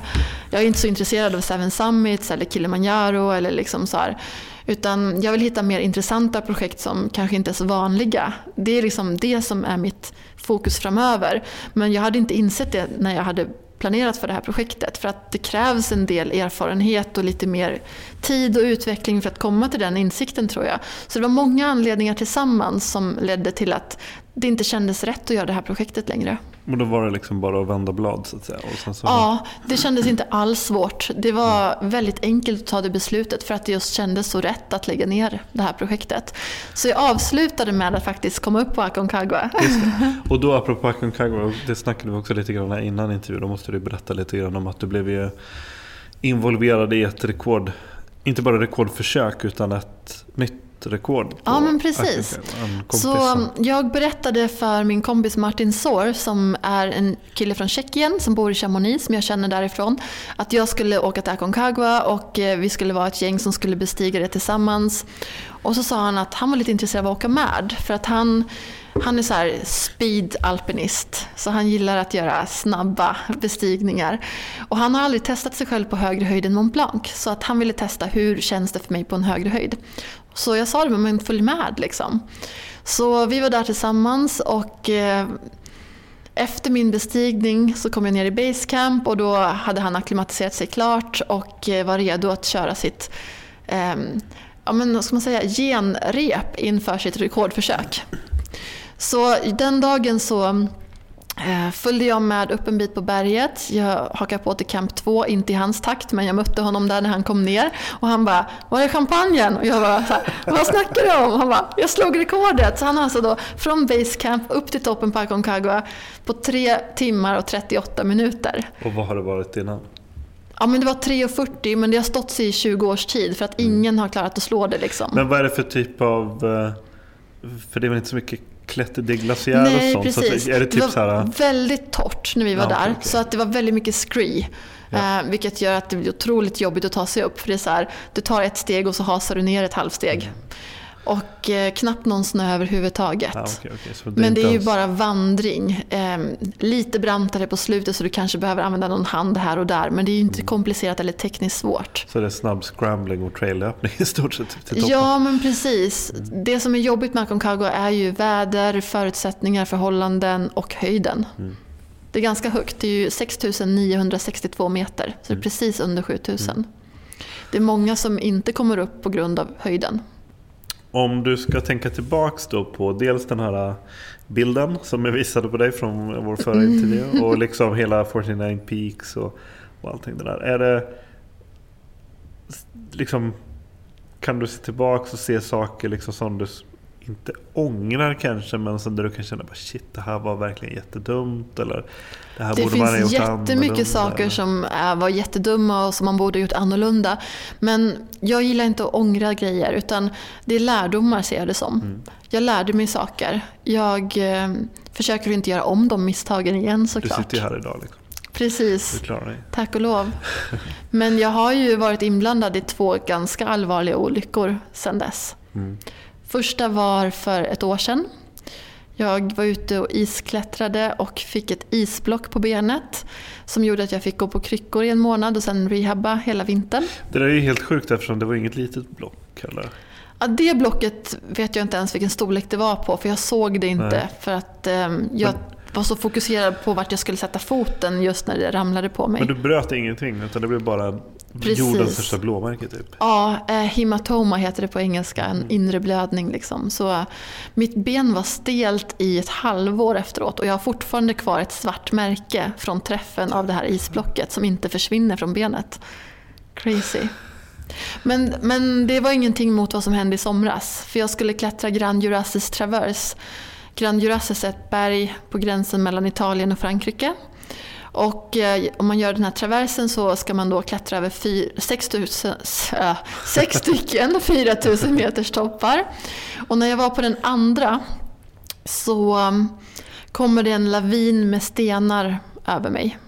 Jag är inte så intresserad av Seven Summits eller Kilimanjaro eller liksom så här. Utan jag vill hitta mer intressanta projekt som kanske inte är så vanliga. Det är liksom det som är mitt fokus framöver. Men jag hade inte insett det när jag hade planerat för det här projektet. För att det krävs en del erfarenhet och lite mer tid och utveckling för att komma till den insikten tror jag. Så det var många anledningar tillsammans som ledde till att det inte kändes rätt att göra det här projektet längre. Men då var det liksom bara att vända blad så att säga? Så... Ja, det kändes inte alls svårt. Det var väldigt enkelt att ta det beslutet för att det just kändes så rätt att lägga ner det här projektet. Så jag avslutade med att faktiskt komma upp på Aconcagua. Och då apropå Aconcagua, det snackade vi också lite grann innan intervjun. Då måste du berätta lite grann om att du blev involverad i ett rekord, inte bara rekordförsök utan ett nytt rekord. ja men precis. Så jag berättade för min kompis Martin Sår som är en kille från Tjeckien som bor i Chamonix som jag känner därifrån. Att jag skulle åka till Aconcagua och vi skulle vara ett gäng som skulle bestiga det tillsammans. Och så sa han att han var lite intresserad av att åka med för att han han är så här speed-alpinist, så han gillar att göra snabba bestigningar. Och han har aldrig testat sig själv på högre höjd än Mont Blanc, så att han ville testa hur känns det för mig på en högre höjd. Så jag sa det, men följ med liksom. Så vi var där tillsammans och eh, efter min bestigning så kom jag ner i basecamp och då hade han akklimatiserat sig klart och eh, var redo att köra sitt eh, ja, men, ska man säga, genrep inför sitt rekordförsök. Så den dagen så följde jag med upp en bit på berget. Jag hakade på till camp 2, inte i hans takt, men jag mötte honom där när han kom ner. Och han bara, var är champagnen? Och jag bara, så här, vad snackar du om? Han bara, jag slog rekordet. Så han har alltså då från base camp upp till toppen på Aconcagua på 3 timmar och 38 minuter. Och vad har det varit innan? Ja men det var 3.40 men det har stått sig i 20 års tid för att mm. ingen har klarat att slå det liksom. Men vad är det för typ av eh, för det är väl inte så mycket klätter, det är glaciär Nej, och sånt. precis. Så är det typ var så här, väldigt torrt när vi var Ja, där. okej. Så att det var väldigt mycket scree. Ja. Eh, vilket gör att det blir otroligt jobbigt att ta sig upp. För det är så här, du tar ett steg och så hasar du ner ett halvsteg. Mm. Och eh, knappt någon snö överhuvudtaget. ja, okej, okej, så Men det är ju ens- bara vandring. Eh, lite brantare på slutet så du kanske behöver använda någon hand här och där. Men det är ju Mm. inte komplicerat eller tekniskt svårt. Så det är snabb scrambling och traillöpning i stort sett till toppen. Ja, men precis. Det som är jobbigt med Aconcagua är ju väder, förutsättningar, förhållanden och höjden. Mm. Det är ganska högt. Det är ju 6962 meter, så det är precis under 7000. Det är många som inte kommer upp på grund av höjden. Om du ska tänka tillbaks då på dels den här bilden som jag visade på dig från vår förra intervju och liksom hela 49 Peaks och, och allting det där. Är det liksom kan du se tillbaks och se saker liksom som du inte ångrar kanske men som du kan känna bara shit det här var verkligen jättedumt eller det här Det borde man ha finns gjort jättemycket annorlunda, saker som äh, var jättedumma och som man borde ha gjort annorlunda. Men jag gillar inte att ångra grejer utan det är lärdomar ser jag det som. Mm. Jag lärde mig saker. Jag eh, försöker inte göra om de misstagen igen Du såklart. sitter ju här idag liksom. Precis. Du. Tack och lov. Men jag har ju varit inblandad i två ganska allvarliga olyckor sedan dess. Mm. Första var för ett år sedan. Jag var ute och isklättrade och fick ett isblock på benet som gjorde att jag fick gå på kryckor i en månad och sen rehabba hela vintern. Det där är ju helt sjukt eftersom det var inget litet block heller. Ja, det blocket vet jag inte ens vilken storlek det var på för jag såg det inte Nej. för att ehm, jag var så fokuserad på vart jag skulle sätta foten just när det ramlade på mig. Men du bröt ingenting utan det blev bara Precis. jordens största blåmärke typ. Ja, eh, hematoma heter det på engelska, en Mm. inre blödning. Liksom. Så eh, mitt ben var stelt i ett halvår efteråt och jag har fortfarande kvar ett svart märke från träffen av det här isblocket som inte försvinner från benet. Crazy. Men, men det var ingenting mot vad som hände i somras. För jag skulle klättra Grand Jurassic Traverse. Grand Jurasses är ett berg på gränsen mellan Italien och Frankrike. Och eh, om man gör den här traversen så ska man då klättra över fyr, sex, tusen, äh, stycken 4000 meters toppar. Och när jag var på den andra så mm, kommer det en lavin med stenar över mig.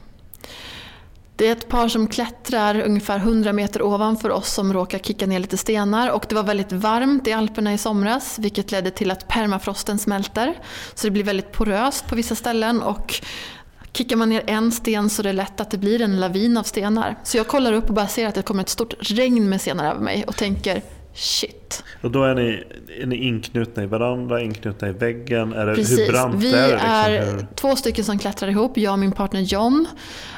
Det är ett par som klättrar ungefär 100 meter ovanför oss som råkar kicka ner lite stenar och det var väldigt varmt i Alperna i somras vilket ledde till att permafrosten smälter. Så det blir väldigt poröst på vissa ställen och kickar man ner en sten så är det lätt att det blir en lavin av stenar. Så jag kollar upp och bara ser att det kommer ett stort regn med stenar över mig och tänker shit. Och då är ni, är ni inknutna i varandra, inknutna i väggen? Är det, Precis. hur brant vi är det? Liksom? är två stycken som klättrar ihop, jag och min partner John.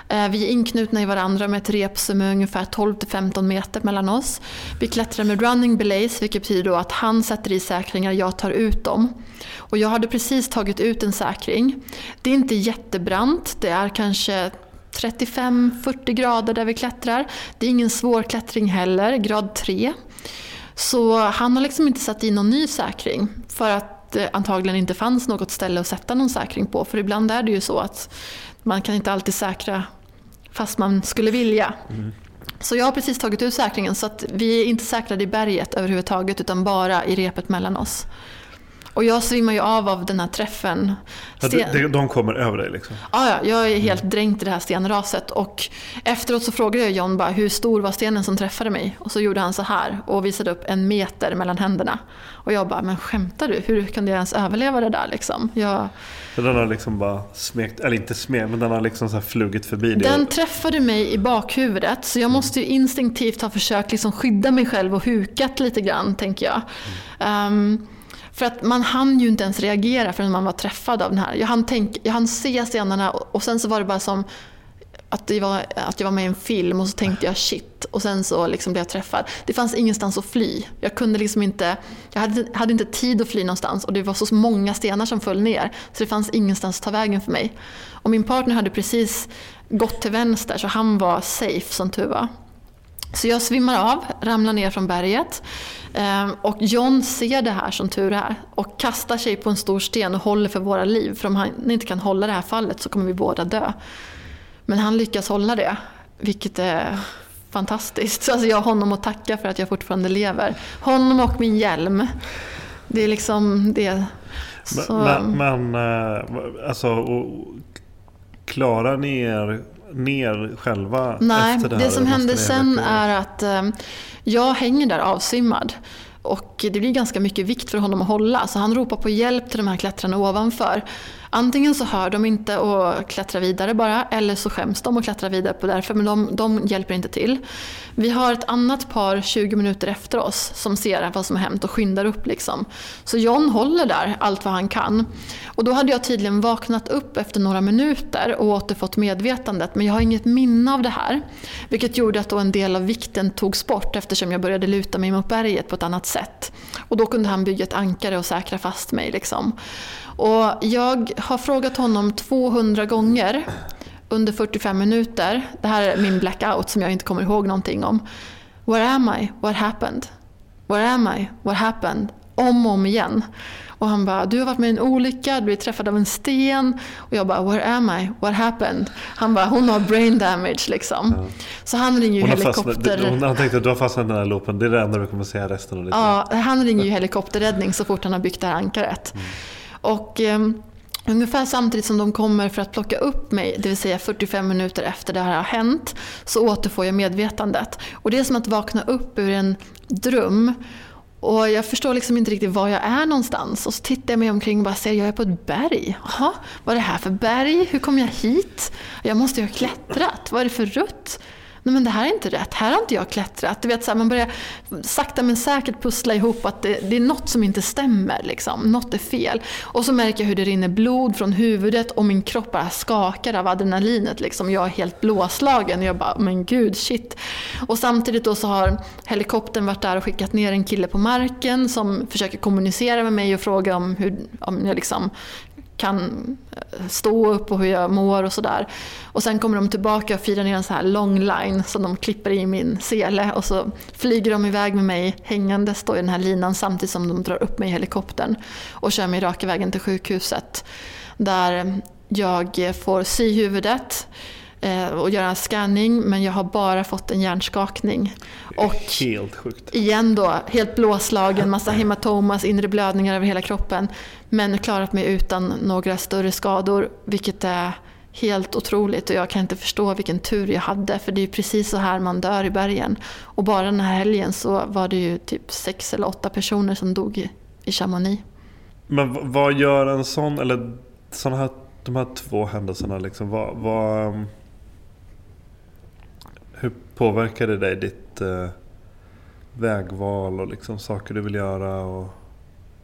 Eh, Vi är inknutna i varandra med ett rep som är ungefär 12-15 meter mellan oss. Vi klättrar med running belays, vilket betyder att han sätter i säkringar, jag tar ut dem. Och jag hade precis tagit ut en säkring. Det är inte jättebrant, det är kanske 35-40 grader där vi klättrar. Det är ingen svår klättring heller, grad 3. Så han har liksom inte satt i någon ny säkring för att det antagligen inte fanns något ställe att sätta någon säkring på. För ibland är det ju så att man kan inte alltid säkra fast man skulle vilja. Så jag har precis tagit ut säkringen så att vi är inte säkrade i berget överhuvudtaget utan bara i repet mellan oss. Och jag svimmar ju av av den här träffen. Ja, Sten- de, de- kommer över dig liksom? Ja, ja, jag är helt dränkt i det här stenraset. Och efteråt så frågade jag John bara, hur stor var stenen som träffade mig? Och så gjorde han så här och visade upp en meter mellan händerna. Och jag bara, men skämtar du? Hur kunde jag ens överleva det där liksom? Jag, Så den har liksom bara smekt, eller inte smekt, men den har liksom så flugit förbi dig. den träffade mig i bakhuvudet så jag måste ju instinktivt ha försökt liksom skydda mig själv och hukat lite grann, tänker jag. Ehm, för att man hann ju inte ens reagera förrän man var träffad av den här. Jag hann, tänk, jag hann se stenarna och, och sen så var det bara som att, det var, att jag var med i en film och så tänkte jag shit och sen så liksom blev jag träffad. Det fanns ingenstans att fly. Jag kunde liksom inte, jag hade, hade inte tid att fly någonstans och det var så många stenar som föll ner så det fanns ingenstans att ta vägen för mig. Och min partner hade precis gått till vänster så han var safe som tur var. Så jag svimmar av, ramlar ner från berget. Ehm, Och John ser det här som tur är och kastar sig på en stor sten och håller för våra liv. För om han inte kan hålla det här fallet så kommer vi båda dö. Men han lyckas hålla det, vilket är fantastiskt. Så alltså jag har honom att tacka för att jag fortfarande lever. Honom och min hjälm. Det är liksom det. Så, Men, men eh, alltså, klarar ni er ner själva nej, efter det det, här? som eller hände sen är att eh, jag hänger där avsvimmad. Och det blir ganska mycket vikt för honom att hålla så han ropar på hjälp till de här klättrarna ovanför. Antingen så hör de inte och klättrar vidare bara eller så skäms de och klättrar vidare på därför men de, de hjälper inte till. Vi har ett annat par 20 minuter efter oss som ser vad som har hänt och skyndar upp. Liksom. Så John håller där allt vad han kan. Och då hade jag tydligen vaknat upp efter några minuter och återfått medvetandet men jag har inget minne av det här. Vilket gjorde att då en del av vikten togs bort eftersom jag började luta mig mot berget på ett annat sätt. Och då kunde han bygga ett ankare och säkra fast mig. Liksom. Och jag har frågat honom 200 gånger under 45 minuter. Det här är min blackout som jag inte kommer ihåg någonting om. Where am I? What happened? Where am I? What happened? Om och om igen. Och han bara, du har varit med i en olycka, du blev träffad av en sten. Och jag bara, where am I? What happened? Han bara, hon har brain damage liksom. Så han ringer ju fastnat, helikopter. hon, han tänkte du har fastnat i den här loopen. Det är det enda du kommer säga resten av ditt. Ja, han ringer ju helikopterräddning så fort han har byggt det här ankaret. Och eh, ungefär samtidigt som de kommer för att plocka upp mig, det vill säga 45 minuter efter det här har hänt, så återfår jag medvetandet. Och det är som att vakna upp ur en dröm. Och jag förstår liksom inte riktigt var jag är någonstans. Och så tittar jag mig omkring och bara ser, jag är på ett berg. Jaha, vad är det här för berg? Hur kom jag hit? Jag måste ju ha klättrat. Vad är det för rutt? Nej men det här är inte rätt, här har inte jag klättrat. Du vet, så här, man börjar sakta men säkert pussla ihop att det, det är något som inte stämmer. Liksom. Något är fel. Och så märker jag hur det rinner blod från huvudet och min kropp bara skakar av adrenalinet. Liksom. Jag är helt blåslagen och jag bara, men gud, shit. Och samtidigt då så har helikoptern varit där och skickat ner en kille på marken som försöker kommunicera med mig och fråga om hur om jag liksom kan eh, stå upp och hur jag mår och sådär. Och sen kommer de tillbaka och firar ner en sån här long line som de klipper i min sele och så flyger de iväg med mig hängandes då i den här linan samtidigt som de drar upp mig i helikoptern och kör mig raka vägen till sjukhuset. Där jag får sy huvudet och göra en scanning men jag har bara fått en hjärnskakning. Och Helt sjukt. igen då, helt blåslagen, massa hematomas, inre blödningar över hela kroppen. Men klarat mig utan några större skador, vilket är helt otroligt. Och jag kan inte förstå vilken tur jag hade, för det är precis så här man dör i bergen. Och bara den här helgen så var det ju typ sex eller åtta personer som dog i, Chamonix. Men vad gör en sån, eller såna här, de här två händelserna, liksom, vad, vad, hur påverkade det dig, ditt eh, vägval och liksom saker du vill göra och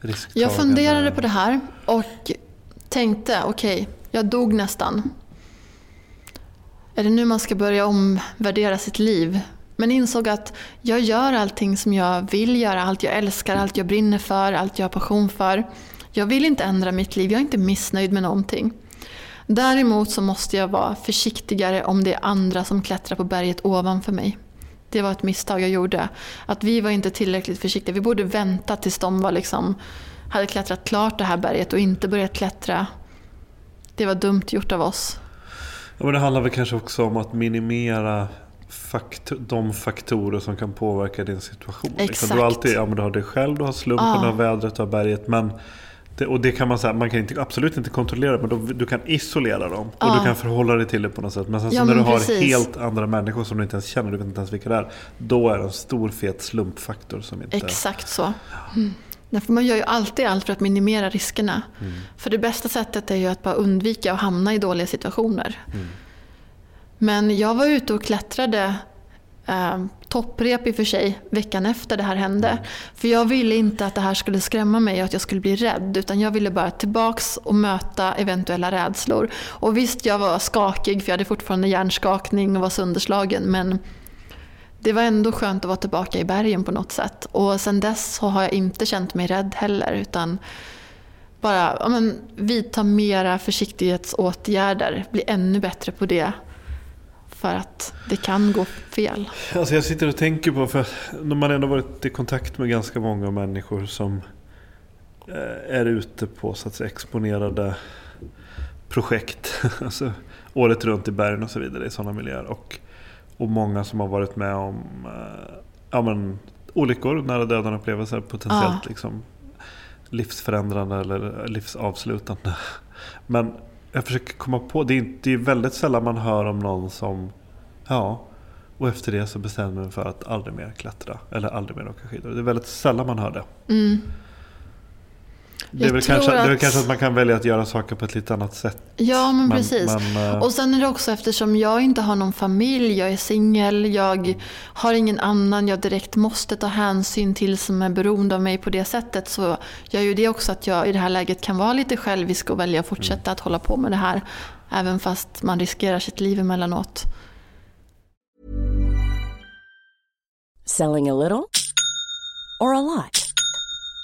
risktagande? Jag funderade på det här och tänkte, okej, jag dog nästan. Är det nu man ska börja omvärdera sitt liv? Men insåg att jag gör allting som jag vill göra, allt jag älskar, allt jag brinner för, allt jag har passion för. Jag vill inte ändra mitt liv, jag är inte missnöjd med någonting. Däremot så måste jag vara försiktigare om det är andra som klättrar på berget ovanför mig. Det var ett misstag jag gjorde. Att vi var inte tillräckligt försiktiga. Vi borde vänta tills de var liksom, hade klättrat klart det här berget och inte börjat klättra. Det var dumt gjort av oss. Ja, men det handlar väl kanske också om att minimera fakt de faktorer som kan påverka din situation. Liksom, Exakt. Du, alltid, ja, men du har dig själv, du har slumpen, Ja. du har vädret, du har berget. Men det, och det kan man säga, man kan inte, absolut inte kontrollera men då, du kan isolera dem. Och Ja. du kan förhålla dig till det på något sätt. Men sen Ja, så när du men har precis. helt andra människor som du inte ens känner, du vet inte ens vilka det är. Då är det en stor fet slumpfaktor som inte... Exakt så. Mm. Därför man gör ju alltid allt för att minimera riskerna. För det bästa sättet är ju att bara undvika att hamna i dåliga situationer. Men jag var ute och klättrade eh, topprep i och för sig veckan efter det här hände. För jag ville inte att det här skulle skrämma mig och att jag skulle bli rädd. Utan jag ville bara tillbaks och möta eventuella rädslor. Och visst, jag var skakig för jag hade fortfarande hjärnskakning och var sönderslagen. Men det var ändå skönt att vara tillbaka i bergen på något sätt. Och sen dess har jag inte känt mig rädd heller. Utan bara ja, men, vidta mera försiktighetsåtgärder. Bli ännu bättre på det. För att det kan gå fel. Alltså jag sitter och tänker på, för när man ändå varit i kontakt med ganska många människor som eh, är ute på så att säga, exponerade projekt. Alltså, året runt i bergen och så vidare i sådana miljöer. Och, och många som har varit med om eh, ja, men, olyckor, nära döden upplevelser potentiellt. Ja. Liksom. livsförändrande eller livsavslutande. Men jag försöker komma på, det är, det är väldigt sällan man hör om någon som, ja, och efter det så bestämmer man för att aldrig mer klättra eller aldrig mer åka skidor. Det är väldigt sällan man hör det. Mm. Det är, väl kanske, det är väl kanske att man kan välja att göra saker på ett lite annat sätt. Ja, men, men precis. Men, eh, och sen är det också eftersom jag inte har någon familj, jag är singel, jag har ingen annan jag direkt måste ta hänsyn till som är beroende av mig på det sättet så gör ju det också att jag i det här läget kan vara lite självisk och välja att fortsätta Mm. att hålla på med det här. Även fast man riskerar sitt liv emellanåt. Selling a little or a lot?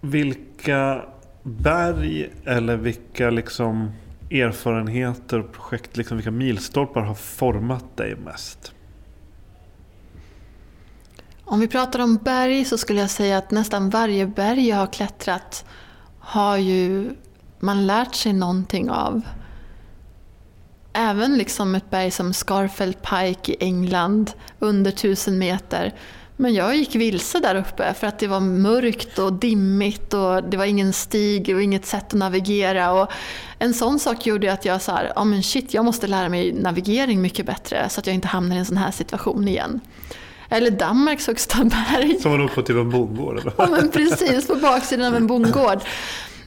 Vilka berg eller vilka liksom erfarenheter och projekt, liksom vilka milstolpar har format dig mest? Om vi pratar om berg så skulle jag säga att nästan varje berg jag har klättrat har ju man lärt sig någonting av. Även liksom ett berg som Scarfell Pike i England under tusen meter. Men jag gick vilse där uppe för att det var mörkt och dimmigt och det var ingen stig och inget sätt att navigera. Och en sån sak gjorde att jag sa, ja men shit, jag måste lära mig navigering mycket bättre så att jag inte hamnar i en sån här situation igen. Eller Danmarks högsta berg. Som nog på typ en bondgård eller? Ja men precis, på baksidan av en bondgård.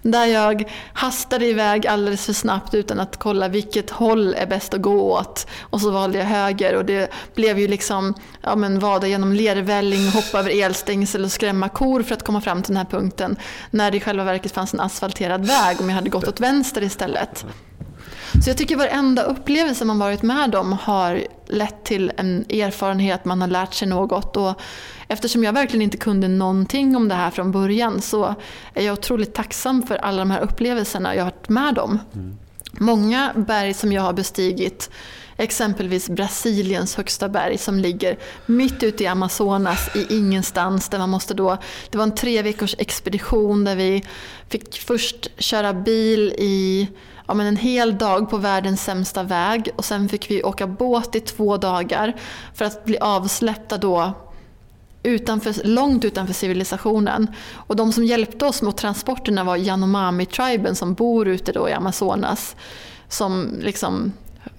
Där jag hastade iväg alldeles för snabbt utan att kolla vilket håll är bäst att gå åt. Och så valde jag höger och det blev ju liksom ja, men vada genom lervälling, hoppa över elstängsel och skrämma kor för att komma fram till den här punkten. När det i själva verket fanns en asfalterad väg om jag hade gått åt vänster istället. Så jag tycker varenda upplevelse man varit med om har lett till en erfarenhet, man har lärt sig något. Och eftersom jag verkligen inte kunde någonting om det här från början så är jag otroligt tacksam för alla de här upplevelserna jag har varit med om. Många berg som jag har bestigit, exempelvis Brasiliens högsta berg som ligger mitt ute i Amazonas i ingenstans. Där man måste då, det var en tre veckors expedition där vi fick först köra bil i ja, men en hel dag på världens sämsta väg och sen fick vi åka båt i två dagar för att bli avsläppta då utanför, långt utanför civilisationen. Och de som hjälpte oss med transporterna var Yanomami-triben som bor ute då i Amazonas. Som liksom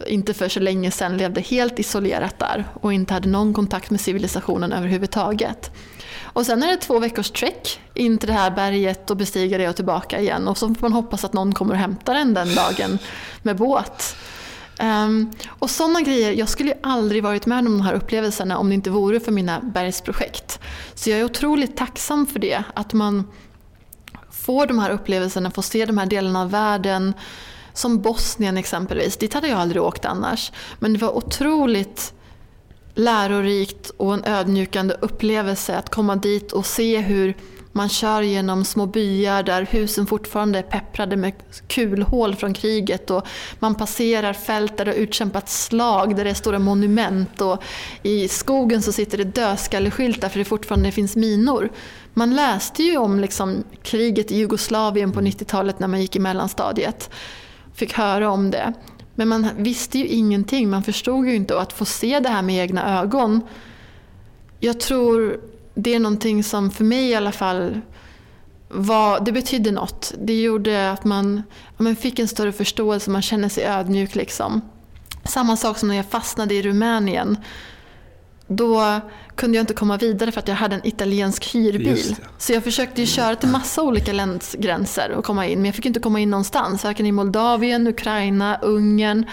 inte för så länge sedan levde helt isolerat där och inte hade någon kontakt med civilisationen överhuvudtaget. Och sen är det två veckors trek in till det här berget och bestiga det och tillbaka igen. Och så får man hoppas att någon kommer och hämtar en den dagen med båt. Um, och sådana grejer, jag skulle ju aldrig varit med om de här upplevelserna om det inte vore för mina bergsprojekt. Så jag är otroligt tacksam för det, att man får de här upplevelserna, får se de här delarna av världen. Som Bosnien exempelvis, dit hade jag aldrig åkt annars. Men det var otroligt lärorikt och en ödmjukande upplevelse att komma dit och se hur man kör genom små byar där husen fortfarande är pepprade med kulhål från kriget och man passerar fält där det har utkämpats slag där det är stora monument och i skogen så sitter det dödskalleskyltar för det fortfarande finns minor. Man läste ju om liksom kriget i Jugoslavien på 90-talet när man gick i mellanstadiet. Fick höra om det. Men man visste ju ingenting, man förstod ju inte. Och att få se det här med egna ögon. Jag tror det är någonting som för mig i alla fall var, det betydde något. Det gjorde att man, man fick en större förståelse, man känner sig ödmjuk. Liksom. Samma sak som när jag fastnade i Rumänien. Då kunde jag inte komma vidare för att jag hade en italiensk hyrbil. Så jag försökte ju köra till massa olika länsgränser och komma in. Men jag fick inte komma in någonstans. Varken i Moldavien, Ukraina, Ungern.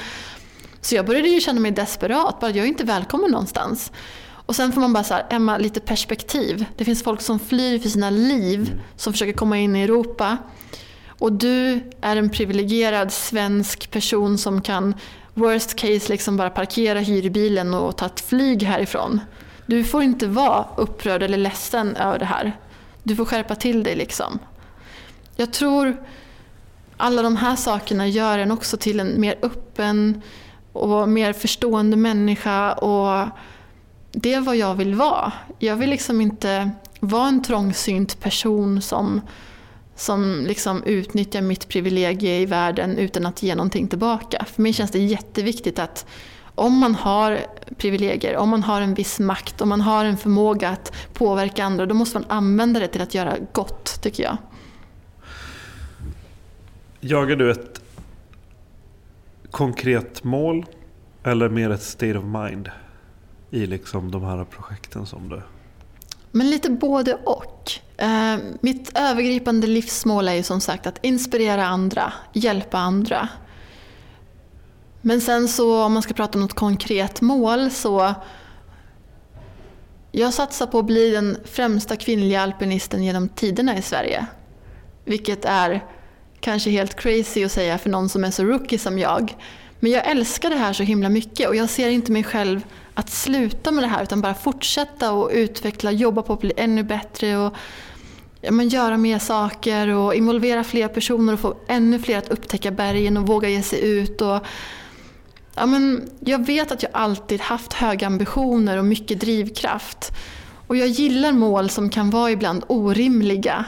Så jag började ju känna mig desperat. Bara, jag är inte välkommen någonstans. Och sen får man bara så här, Emma, lite perspektiv. Det finns folk som flyr för sina liv, mm. som försöker komma in i Europa. Och du är en privilegierad svensk person som kan, worst case, liksom bara parkera hyrbilen och ta ett flyg härifrån. Du får inte vara upprörd eller ledsen över det här. Du får skärpa till dig liksom. Jag tror alla de här sakerna gör en också till en mer öppen och mer förstående människa. Och det är vad jag vill vara. Jag vill liksom inte vara en trångsynt person som, som liksom utnyttjar mitt privilegie i världen utan att ge någonting tillbaka. För mig känns det jätteviktigt att om man har privilegier, om man har en viss makt, om man har en förmåga att påverka andra, då måste man använda det till att göra gott, tycker jag. Jagar du ett konkret mål eller mer ett state of mind i liksom de här projekten som du... Men lite både och. Eh, mitt övergripande livsmål är ju som sagt att inspirera andra, hjälpa andra. Men sen så om man ska prata om något konkret mål så jag satsar på att bli den främsta kvinnliga alpinisten genom tiderna i Sverige. Vilket är kanske helt crazy att säga för någon som är så rookie som jag. Men jag älskar det här så himla mycket och jag ser inte mig själv att sluta med det här utan bara fortsätta och utveckla, jobba på att bli ännu bättre och ja, men göra mer saker och involvera fler personer och få ännu fler att upptäcka bergen och våga ge sig ut. Och, ja, men jag vet att jag alltid haft höga ambitioner och mycket drivkraft. Och jag gillar mål som kan vara ibland orimliga.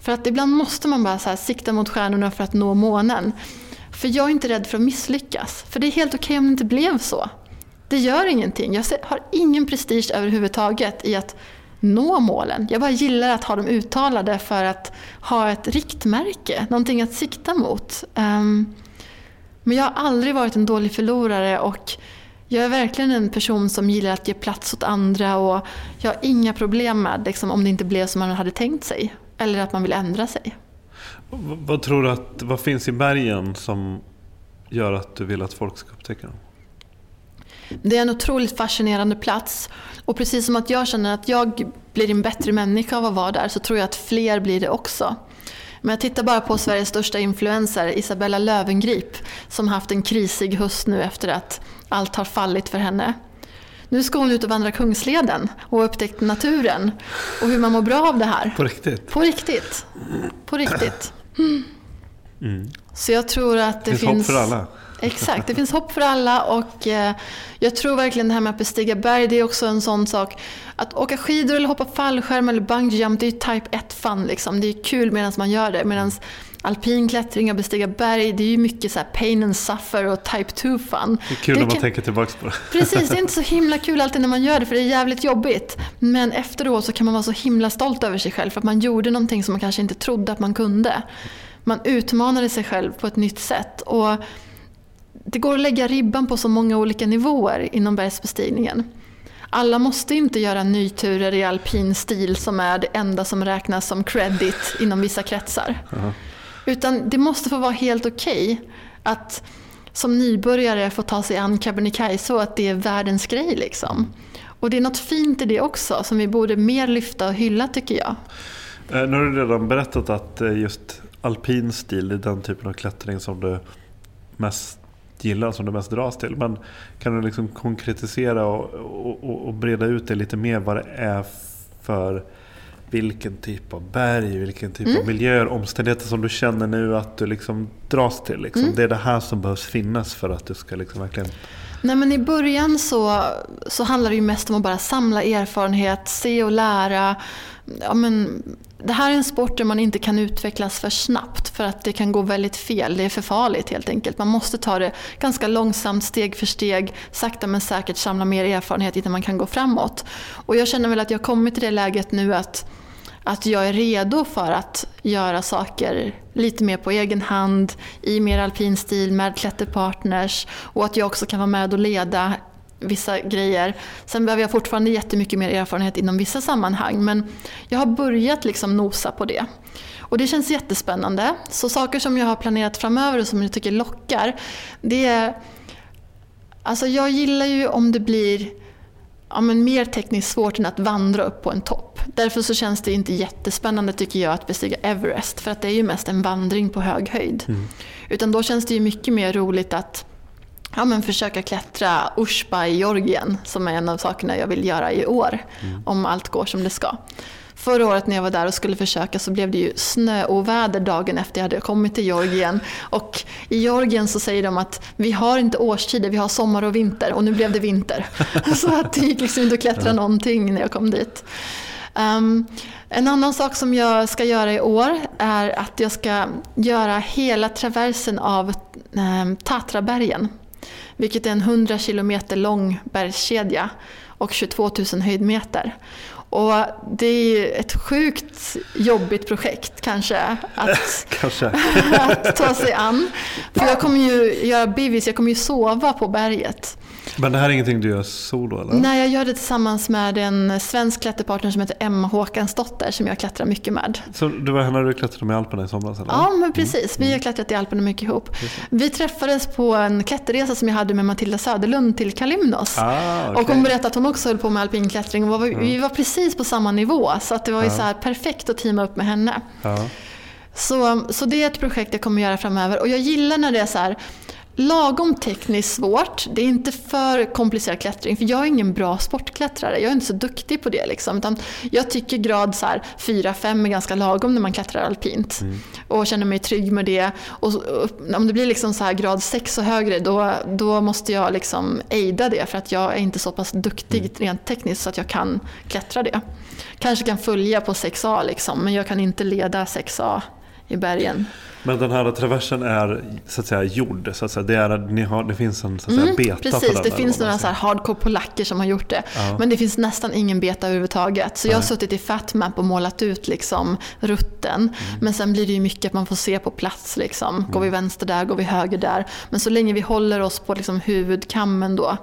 För att ibland måste man bara så här, sikta mot stjärnorna för att nå månen. För jag är inte rädd för att misslyckas. För det är helt okej okay om det inte blev så. Det gör ingenting. Jag har ingen prestige överhuvudtaget i att nå målen. Jag bara gillar att ha dem uttalade för att ha ett riktmärke, någonting att sikta mot. Um, men jag har aldrig varit en dålig förlorare och jag är verkligen en person som gillar att ge plats åt andra och jag har inga problem med liksom, om det inte blev som man hade tänkt sig. Eller att man vill ändra sig. Vad tror du att, vad finns i bergen som gör att du vill att folk ska upptäcka dem? Det är en otroligt fascinerande plats. Och precis som att jag känner att jag blir en bättre människa av att vara där så tror jag att fler blir det också. Men jag tittar bara på Sveriges största influencer, Isabella Lövengrip, som haft en krisig höst nu efter att allt har fallit för henne. Nu ska hon ut och vandra Kungsleden och upptäckt naturen och hur man mår bra av det här. På riktigt? På riktigt. På riktigt. Mm. Så jag tror att det, det finns... finns hopp för alla. Exakt, det finns hopp för alla och eh, jag tror verkligen det här med att bestiga berg, det är också en sån sak. Att åka skidor eller hoppa fallskärm eller bungee jump, det är ju type 1 fun liksom. Det är kul medan man gör det. Medan alpin klättring och bestiga berg, det är ju mycket så pain and suffer och type 2 fun. Det är kul det när man kan... tänker tillbaka på det. Precis, det är inte så himla kul alltid när man gör det för det är jävligt jobbigt. Men efteråt så kan man vara så himla stolt över sig själv för att man gjorde någonting som man kanske inte trodde att man kunde. Man utmanade sig själv på ett nytt sätt. Och det går att lägga ribban på så många olika nivåer inom bergsbestigningen. Alla måste inte göra nyturer i alpin stil som är det enda som räknas som credit inom vissa kretsar. Uh -huh. Utan det måste få vara helt okej okay att som nybörjare få ta sig an Kebnekaise och att det är världens grej. Liksom. Och det är något fint i det också som vi borde mer lyfta och hylla tycker jag. Eh, nu har du redan berättat att eh, just alpin stil är den typen av klättring som du mest gillar, som du mest dras till. Men kan du liksom konkretisera och, och, och breda ut det lite mer vad det är för vilken typ av berg, vilken typ mm. av miljöer, omständigheter som du känner nu att du liksom dras till. Liksom. Mm. Det är det här som behövs finnas för att du ska liksom verkligen... Nej, men I början så, så handlar det ju mest om att bara samla erfarenhet, se och lära. Ja, men, det här är en sport där man inte kan utvecklas för snabbt för att det kan gå väldigt fel. Det är för farligt helt enkelt. Man måste ta det ganska långsamt, steg för steg, sakta men säkert samla mer erfarenhet innan man kan gå framåt. Och jag känner väl att jag har kommit till det läget nu att att jag är redo för att göra saker lite mer på egen hand, i mer alpin stil med klätterpartners och att jag också kan vara med och leda vissa grejer. Sen behöver jag fortfarande jättemycket mer erfarenhet inom vissa sammanhang men jag har börjat liksom nosa på det. Och det känns jättespännande. Så saker som jag har planerat framöver och som jag tycker lockar, det är... Alltså jag gillar ju om det blir ja, men mer tekniskt svårt än att vandra upp på en topp. Därför så känns det inte jättespännande tycker jag att bestiga Everest för att det är ju mest en vandring på hög höjd. Mm. Utan då känns det ju mycket mer roligt att ja, men försöka klättra Ushba i Georgien som är en av sakerna jag vill göra i år. Mm. Om allt går som det ska. Förra året när jag var där och skulle försöka så blev det ju snöoväder dagen efter jag hade kommit till Georgien. Och i Georgien så säger de att vi har inte årstider, vi har sommar och vinter. Och nu blev det vinter. så att det gick liksom inte att klättra någonting när jag kom dit. Um, en annan sak som jag ska göra i år är att jag ska göra hela traversen av um, Tatrabergen. Vilket är en 100 kilometer lång bergskedja och 22 000 höjdmeter. Och det är ett sjukt jobbigt projekt kanske att, kanske. att ta sig an. För jag kommer ju göra bivis, jag kommer ju sova på berget. Men det här är ingenting du gör solo eller? Nej, jag gör det tillsammans med en svensk klätterpartner som heter Emma Håkansdotter som jag klättrar mycket med. Så det var henne du klättrade med i Alperna i somras? Eller? Ja, men precis. Vi har klättrat i Alperna mycket ihop. Vi träffades på en klätterresa som jag hade med Matilda Söderlund till Kalimnos. Ah, okay. Och hon berättade att hon också höll på med alpinklättring. Och vi var precis på samma nivå så att det var ju ja. så här perfekt att teama upp med henne. Ja. Så, så det är ett projekt jag kommer göra framöver. Och jag gillar när det är så här, lagom tekniskt svårt. Det är inte för komplicerad klättring. För jag är ingen bra sportklättrare. Jag är inte så duktig på det. Liksom. Utan jag tycker grad 4-5 är ganska lagom när man klättrar alpint. Mm. Och känner mig trygg med det. Och, om det blir liksom så grad 6 och högre då, då måste jag liksom ejda det. För att jag är inte så pass duktig mm. rent tekniskt så att jag kan klättra det. Kanske kan följa på 6A liksom, men jag kan inte leda 6A i bergen. Men den här traversen är så att säga gjord? Så att säga. Det, är, ni har, det finns en så att säga, mm, beta precis, på den? det finns några så här hardcore polacker som har gjort det. Ja. Men det finns nästan ingen beta överhuvudtaget. Så jag har suttit i Fatmap och målat ut liksom, rutten. Mm. Men sen blir det ju mycket att man får se på plats. Liksom. Går vi mm. vänster där, går vi höger där. Men så länge vi håller oss på liksom, huvudkammen då.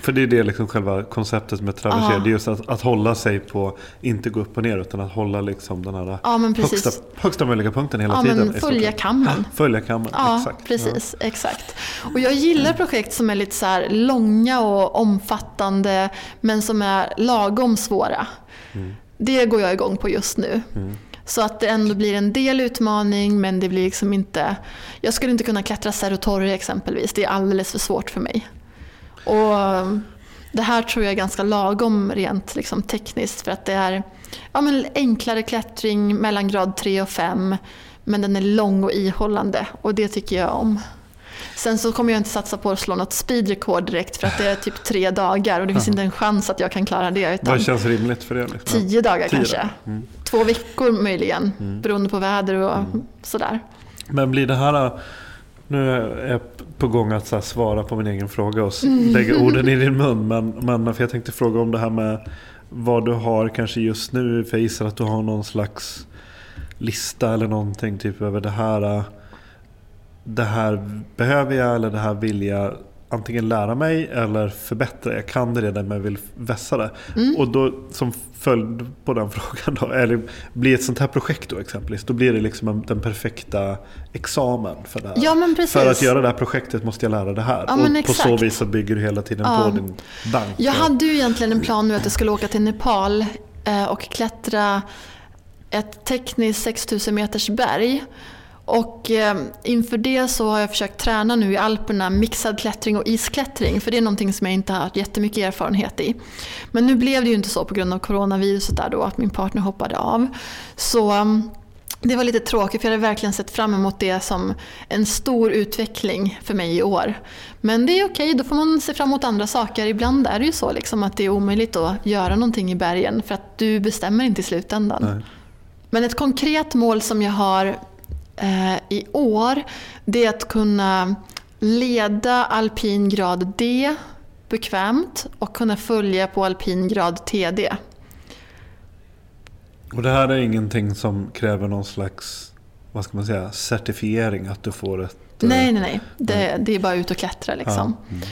För det är det liksom själva konceptet med traversé. Det är just att, att hålla sig på, inte gå upp och ner utan att hålla liksom den här ja, högsta, högsta möjliga punkten hela ja, tiden. Men följa kammen. Följa kammen, ja, exakt. Precis, ja. exakt. Och jag gillar projekt som är lite så långa och omfattande men som är lagom svåra. Mm. Det går jag igång på just nu. Mm. Så att det ändå blir en del utmaning men det blir liksom inte... Jag skulle inte kunna klättra Cerro Torre exempelvis. Det är alldeles för svårt för mig. Och det här tror jag är ganska lagom rent liksom tekniskt för att det är ja, men enklare klättring mellan grad 3 och 5 men den är lång och ihållande och det tycker jag om. Sen så kommer jag inte satsa på att slå något speedrekord direkt för att det är typ tre dagar och det finns inte en chans att jag kan klara det. Utan Vad känns rimligt för det? Liksom? Tio dagar tio kanske. Mm. Två veckor möjligen mm. beroende på väder och mm. sådär. Men blir det här, nu är jag på gång att svara på min egen fråga och mm. lägga orden i din mun. Men, men för jag tänkte fråga om det här med vad du har kanske just nu. För jag gissar att du har någon slags lista eller någonting. Typ över det här. Det här behöver jag eller det här vill jag antingen lära mig eller förbättra. Jag kan det redan men jag vill vässa det. Mm. Och då som följd på den frågan då, eller blir ett sånt här projekt då exempelvis, då blir det liksom en, den perfekta examen för det här. Ja, men precis. För att göra det här projektet måste jag lära det här. Ja, och på så vis så bygger du hela tiden Ja. på din bank. Jag hade ju egentligen en plan nu att jag skulle åka till Nepal eh, och klättra ett tekniskt 6000 meters berg. Och eh, inför det så har jag försökt träna nu i Alperna mixad klättring och isklättring. För det är någonting som jag inte har haft jättemycket erfarenhet i. Men nu blev det ju inte så på grund av coronaviruset där då att min partner hoppade av. Så mm, det var lite tråkigt för jag hade verkligen sett fram emot det som en stor utveckling för mig i år. Men det är okej, då får man se fram emot andra saker. Ibland är det ju så liksom att det är omöjligt att göra någonting i bergen för att du bestämmer inte i slutändan. Nej. Men ett konkret mål som jag har eh, i år det är att kunna leda alpin grad D bekvämt och kunna följa på alpin grad TD. Och det här är ingenting som kräver någon slags, vad ska man säga, certifiering att du får ett... Nej, nej, nej. Det, det är bara ut och klättra liksom. Ja, mm.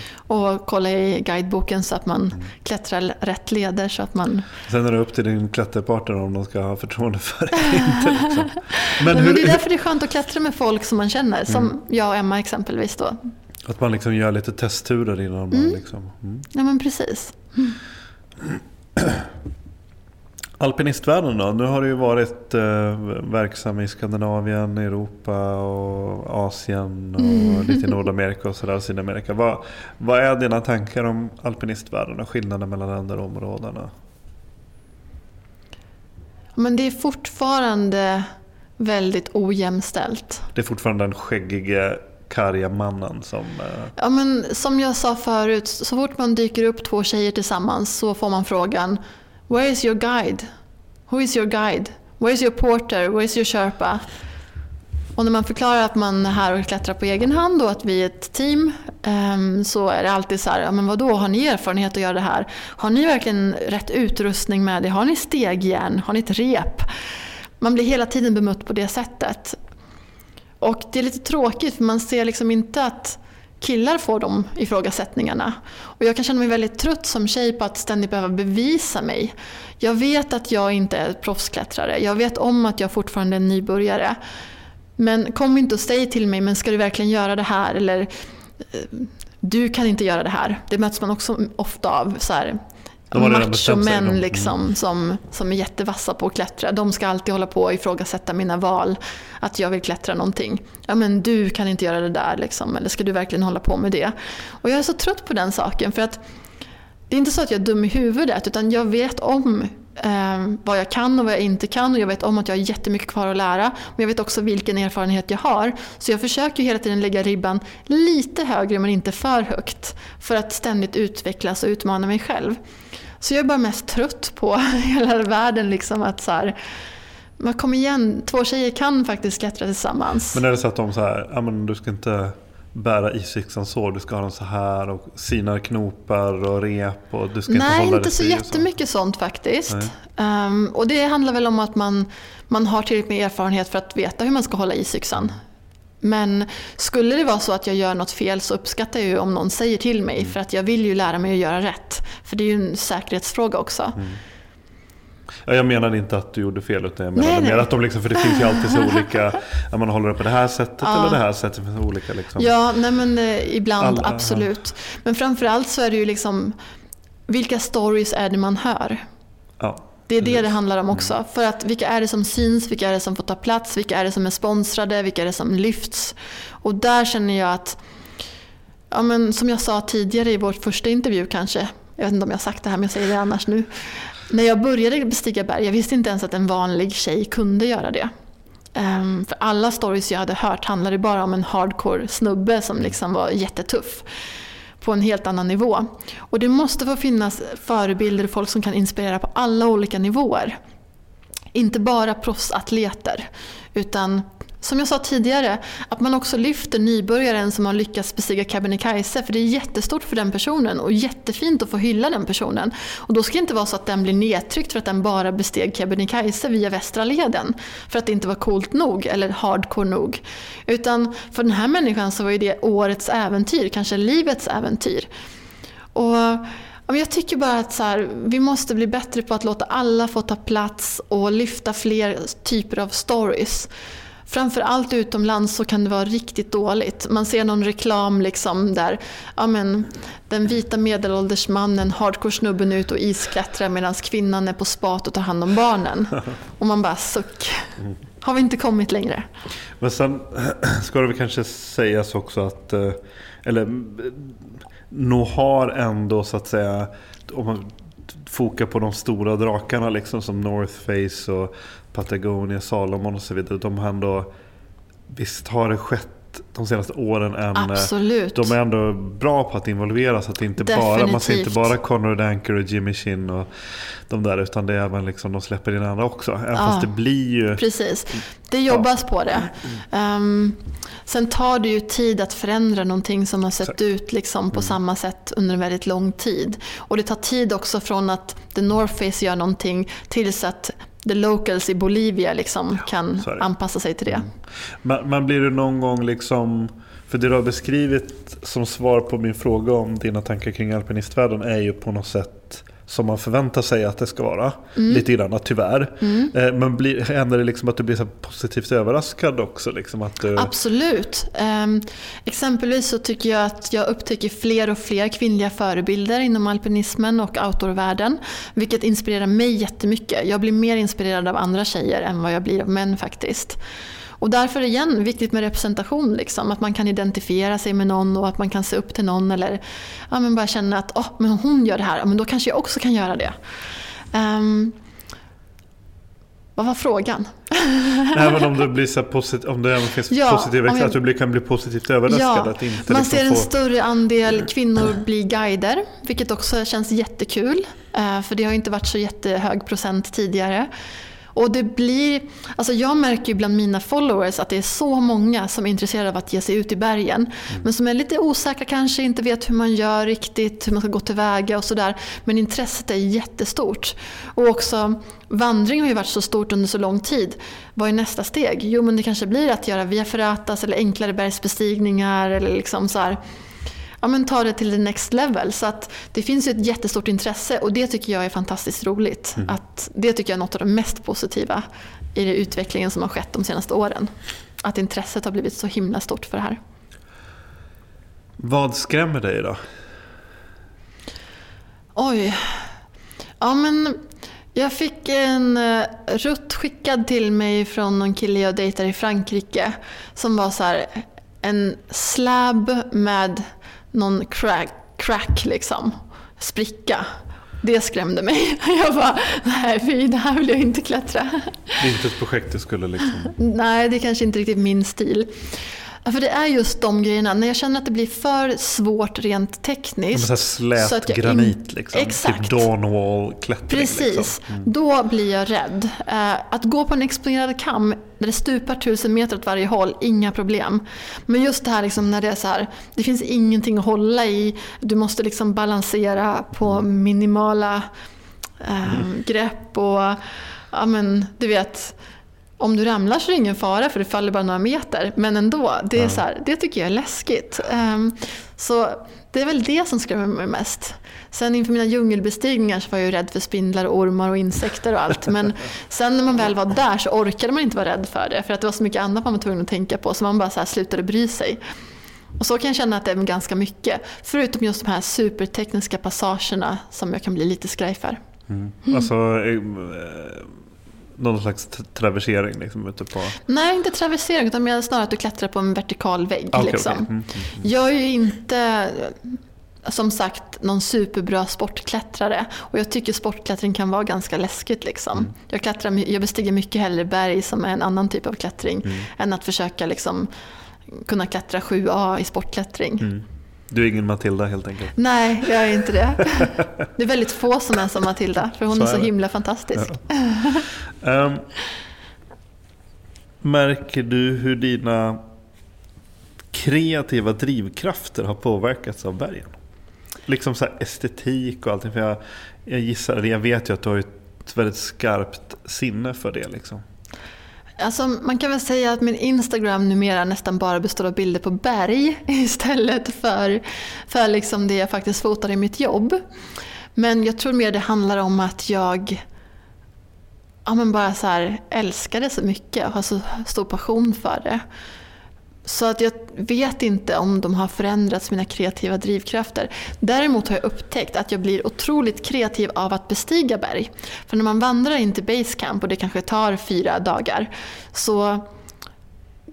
Och kolla i guideboken så att man klättrar rätt leder så att man... Sen är det upp till din klätterpartner om de ska ha förtroende för dig inte. Liksom. Men Men, men hur, det är därför det är skönt att klättra med folk som man känner. Som Mm. jag och Emma exempelvis då. att man liksom gör lite testturer innan man Mm. liksom... Mm. Ja men precis. Alpinistvärlden då? Nu har du ju varit eh, verksam i Skandinavien, Europa och Asien och Mm. lite i Nordamerika och sådär, Sydamerika. Vad, vad är dina tankar om alpinistvärlden och skillnaden mellan de där områdena? Men det är fortfarande väldigt ojämställt. Det är fortfarande den skäggige, karga mannen som... Eh, Ja, men som jag sa förut, så fort man dyker upp två tjejer tillsammans så får man frågan Where is your guide? Who is your guide? Where is your porter? Where is your sherpa? Och när man förklarar att man är här och klättrar på egen hand och att vi är ett team ehm, så är det alltid så här, ja men vadå, har ni erfarenhet att göra det här? Har ni verkligen rätt utrustning med det? Har ni stegjärn? Har ni ett rep? Man blir hela tiden bemött på det sättet. Och det är lite tråkigt för man ser liksom inte att killar får de ifrågasättningarna. Och jag kan känna mig väldigt trött som tjej på att ständigt behöva bevisa mig. Jag vet att jag inte är proffsklättrare. Jag vet om att jag fortfarande är en nybörjare. Men kom inte och säg till mig, men ska du verkligen göra det här? Eller eh, du kan inte göra det här. Det möts man också ofta av. Så här, Machomän de- liksom, som, som är jättevassa på att klättra. De ska alltid hålla på och ifrågasätta mina val. Att jag vill klättra någonting. Ja men du kan inte göra det där liksom. Eller ska du verkligen hålla på med det? Och jag är så trött på den saken. För att det är inte så att jag är dum i huvudet. Utan jag vet om Ehm, vad jag kan och vad jag inte kan. Och jag vet om att jag har jättemycket kvar att lära. Men jag vet också vilken erfarenhet jag har. Så jag försöker hela tiden lägga ribban lite högre men inte för högt. För att ständigt utvecklas och utmana mig själv. Så jag är bara mest trött på hela världen. Liksom att så här, man kom igen, två tjejer kan faktiskt klättra tillsammans. men är det så att de så här, ja men du ska inte bära isyxan så, du ska ha den så här och sina knopar och rep och du ska inte Nej, hålla inte så si och jättemycket sånt faktiskt. Ehm, och det handlar väl om att man, man har tillräckligt med erfarenhet för att veta hur man ska hålla isyxan. Men skulle det vara så att jag gör något fel så uppskattar jag ju om någon säger till mig Mm. för att jag vill ju lära mig att göra rätt. För det är ju en säkerhetsfråga också. Mm. Ja, jag menade inte att du gjorde fel utan jag menade Nej, mer nej. att de liksom, för det finns ju alltid så olika, när man håller det på det här sättet Ja. eller det här sättet, finns olika liksom. Ja, nej men eh, ibland Alla, absolut. Men framförallt så är det ju liksom vilka stories är det man hör? Ja. Det är det det handlar om också. För att vilka är det som syns, vilka är det som får ta plats, vilka är det som är sponsrade, vilka är det som lyfts. Och där känner jag att, ja men som jag sa tidigare i vår första intervju kanske, jag vet inte om jag har sagt det här men jag säger det annars nu. När jag började bestiga berg, jag visste inte ens att en vanlig tjej kunde göra det. Um, för alla stories jag hade hört handlade bara om en hardcore snubbe som liksom var jättetuff på en helt annan nivå. Och det måste få finnas förebilder och folk som kan inspirera på alla olika nivåer. Inte bara proffsatleter, utan som jag sa tidigare, att man också lyfter nybörjaren som har lyckats bestiga Kebnekaise. För det är jättestort för den personen och jättefint att få hylla den personen. Och då ska det inte vara så att den blir nedtryckt för att den bara besteg Kebnekaise via Västra leden. För att det inte var coolt nog eller hardcore nog. Utan för den här människan så var ju det årets äventyr, kanske livets äventyr. Och jag tycker bara att så här, vi måste bli bättre på att låta alla få ta plats och lyfta fler typer av stories. Framförallt utomlands så kan det vara riktigt dåligt. Man ser någon reklam liksom där ja men, den vita medelålders mannen, hardcore-snubben ut och isklättrar medan kvinnan är på spat och tar hand om barnen. Och man bara suck. Har vi inte kommit längre? Men sen ska det väl kanske sägas också att, eh, eller nog har ändå så att säga, om man fokar på de stora drakarna liksom som North Face och Patagonia, Salomon och så vidare. De har ändå, visst har det skett de senaste åren än... Eh, Absolut. De är ändå bra på att involvera så att det inte bara, man ser inte bara Conor Danker och Jimmy Chin och de där utan det är även liksom, de släpper in andra också. Även ja, fast det blir ju... Precis, det jobbas ja. på det. Um, sen tar det ju tid att förändra någonting som har sett ut liksom på mm. samma sätt under en väldigt lång tid. Och det tar tid också från att The North Face gör någonting tills att the locals i Bolivia liksom kan anpassa sig till det. Mm. Men, men, blir det någon gång liksom, för det du har beskrivit som svar på min fråga om dina tankar kring alpinistvärlden är ju på något sätt som man förväntar sig att det ska vara. Mm. Lite grann tyvärr. Mm. Eh, men blir, händer det liksom att du blir så positivt överraskad också? Liksom att du... Absolut. Um, exempelvis så tycker jag att jag upptäcker fler och fler kvinnliga förebilder inom alpinismen och outdoorvärlden. Vilket inspirerar mig jättemycket. Jag blir mer inspirerad av andra tjejer än vad jag blir av män faktiskt. Och därför igen, viktigt med representation. Liksom. Att man kan identifiera sig med någon och att man kan se upp till någon. Eller ja, men bara känna att oh, men hon gör det här, men då kanske jag också kan göra det. Um, vad var frågan? Även om det blir så positiv, om det finns ja, positiv jag, att du kan bli positivt överraskad. Ja, att inte man liksom ser en få... större andel kvinnor bli guider, vilket också känns jättekul. Uh, för det har inte varit så jättehög procent tidigare. Och det blir, alltså jag märker ju bland mina followers att det är så många som är intresserade av att ge sig ut i bergen. Mm. Men som är lite osäkra kanske, inte vet hur man gör riktigt, hur man ska gå tillväga och sådär. Men intresset är jättestort. Och också vandring har ju varit så stort under så lång tid. Vad är nästa steg? Jo men det kanske blir att göra via ferratas eller enklare bergsbestigningar eller liksom så här ja, men ta det till the next level. Så att det finns ju ett jättestort intresse och det tycker jag är fantastiskt roligt. Mm. Att det tycker jag är något av det mest positiva i den utvecklingen som har skett de senaste åren. Att intresset har blivit så himla stort för det här. Vad skrämmer dig då? Oj. Ja men jag fick en uh, rutt skickad till mig från någon kille jag dejtar i Frankrike. Som var så här, en slab med någon crack, crack liksom, spricka. Det skrämde mig. Jag bara, nej fy, det här vill jag inte klättra. Det är inte ett projekt du skulle liksom... Nej, det är kanske inte riktigt min stil. För det är just de grejerna, när jag känner att det blir för svårt rent tekniskt. Så slät så att granit liksom. Exakt. Typ dawnwall klättring. Precis, liksom. mm. då blir jag rädd. Uh, att gå på en exponerad kam där det stupar tusen meter åt varje håll, inga problem. Men just det här liksom när det är så här, det finns ingenting att hålla i. Du måste liksom balansera på minimala uh, mm. grepp och ja men du vet om du ramlar så är det ingen fara för du faller bara några meter. Men ändå, det, är så här, det tycker jag är läskigt. Um, så det är väl det som skrämmer mig mest. Sen inför mina djungelbestigningar så var jag ju rädd för spindlar, ormar och insekter och allt. Men sen när man väl var där så orkade man inte vara rädd för det. För att det var så mycket annat man var tvungen att tänka på så man bara så slutade bry sig. Och så kan jag känna att det är ganska mycket. Förutom just de här supertekniska passagerna som jag kan bli lite skraj för. Mm. Alltså, eh, någon slags traversering liksom, ute på... Nej, inte traversering utan snarare att du klättrar på en vertikal vägg. Okay, liksom. okay. Mm, mm, mm. Jag är ju inte som sagt någon superbra sportklättrare och jag tycker sportklättring kan vara ganska läskigt. Liksom. Mm. Jag, klättrar, jag bestiger mycket hellre berg som är en annan typ av klättring mm. än att försöka liksom, kunna klättra 7A i sportklättring. Du är ingen Matilda helt enkelt? Nej, jag är inte det. Det är väldigt få som är som Matilda, för hon så är så himla fantastisk. Ja. Um, märker du hur dina kreativa drivkrafter har påverkats av bergen? Liksom så estetik och allting. För jag, jag gissar, eller jag vet ju att du har ett väldigt skarpt sinne för det. Liksom. Alltså, man kan väl säga att min Instagram numera nästan bara består av bilder på berg istället för, för liksom det jag faktiskt fotar i mitt jobb. Men jag tror mer det handlar om att jag ja, men bara så här, älskar det så mycket och har så stor passion för det. Så att jag vet inte om de har förändrats, mina kreativa drivkrafter. Däremot har jag upptäckt att jag blir otroligt kreativ av att bestiga berg. För när man vandrar in till basecamp och det kanske tar fyra dagar så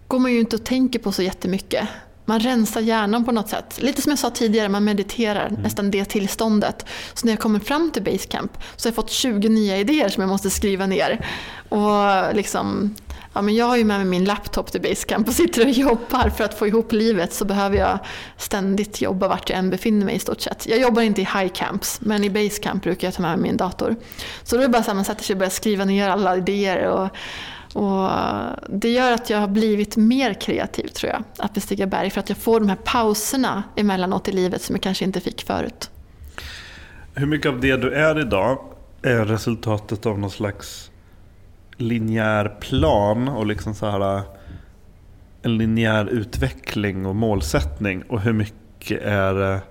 går man ju inte och tänker på så jättemycket. Man rensar hjärnan på något sätt. Lite som jag sa tidigare, man mediterar, mm. nästan det tillståndet. Så när jag kommer fram till basecamp så har jag fått 20 nya idéer som jag måste skriva ner. Och liksom ja, men jag har ju med mig min laptop till Basecamp och sitter och jobbar. För att få ihop livet så behöver jag ständigt jobba vart jag än befinner mig i stort sett. Jag jobbar inte i high camps, men i Basecamp brukar jag ta med mig min dator. Så då är det bara så att man sätter sig och börjar skriva ner alla idéer. Och, och det gör att jag har blivit mer kreativ tror jag, att bestiga berg. För att jag får de här pauserna emellanåt i livet som jag kanske inte fick förut. Hur mycket av det du är idag är resultatet av någon slags linjär plan och liksom så här en linjär utveckling och målsättning och hur mycket är det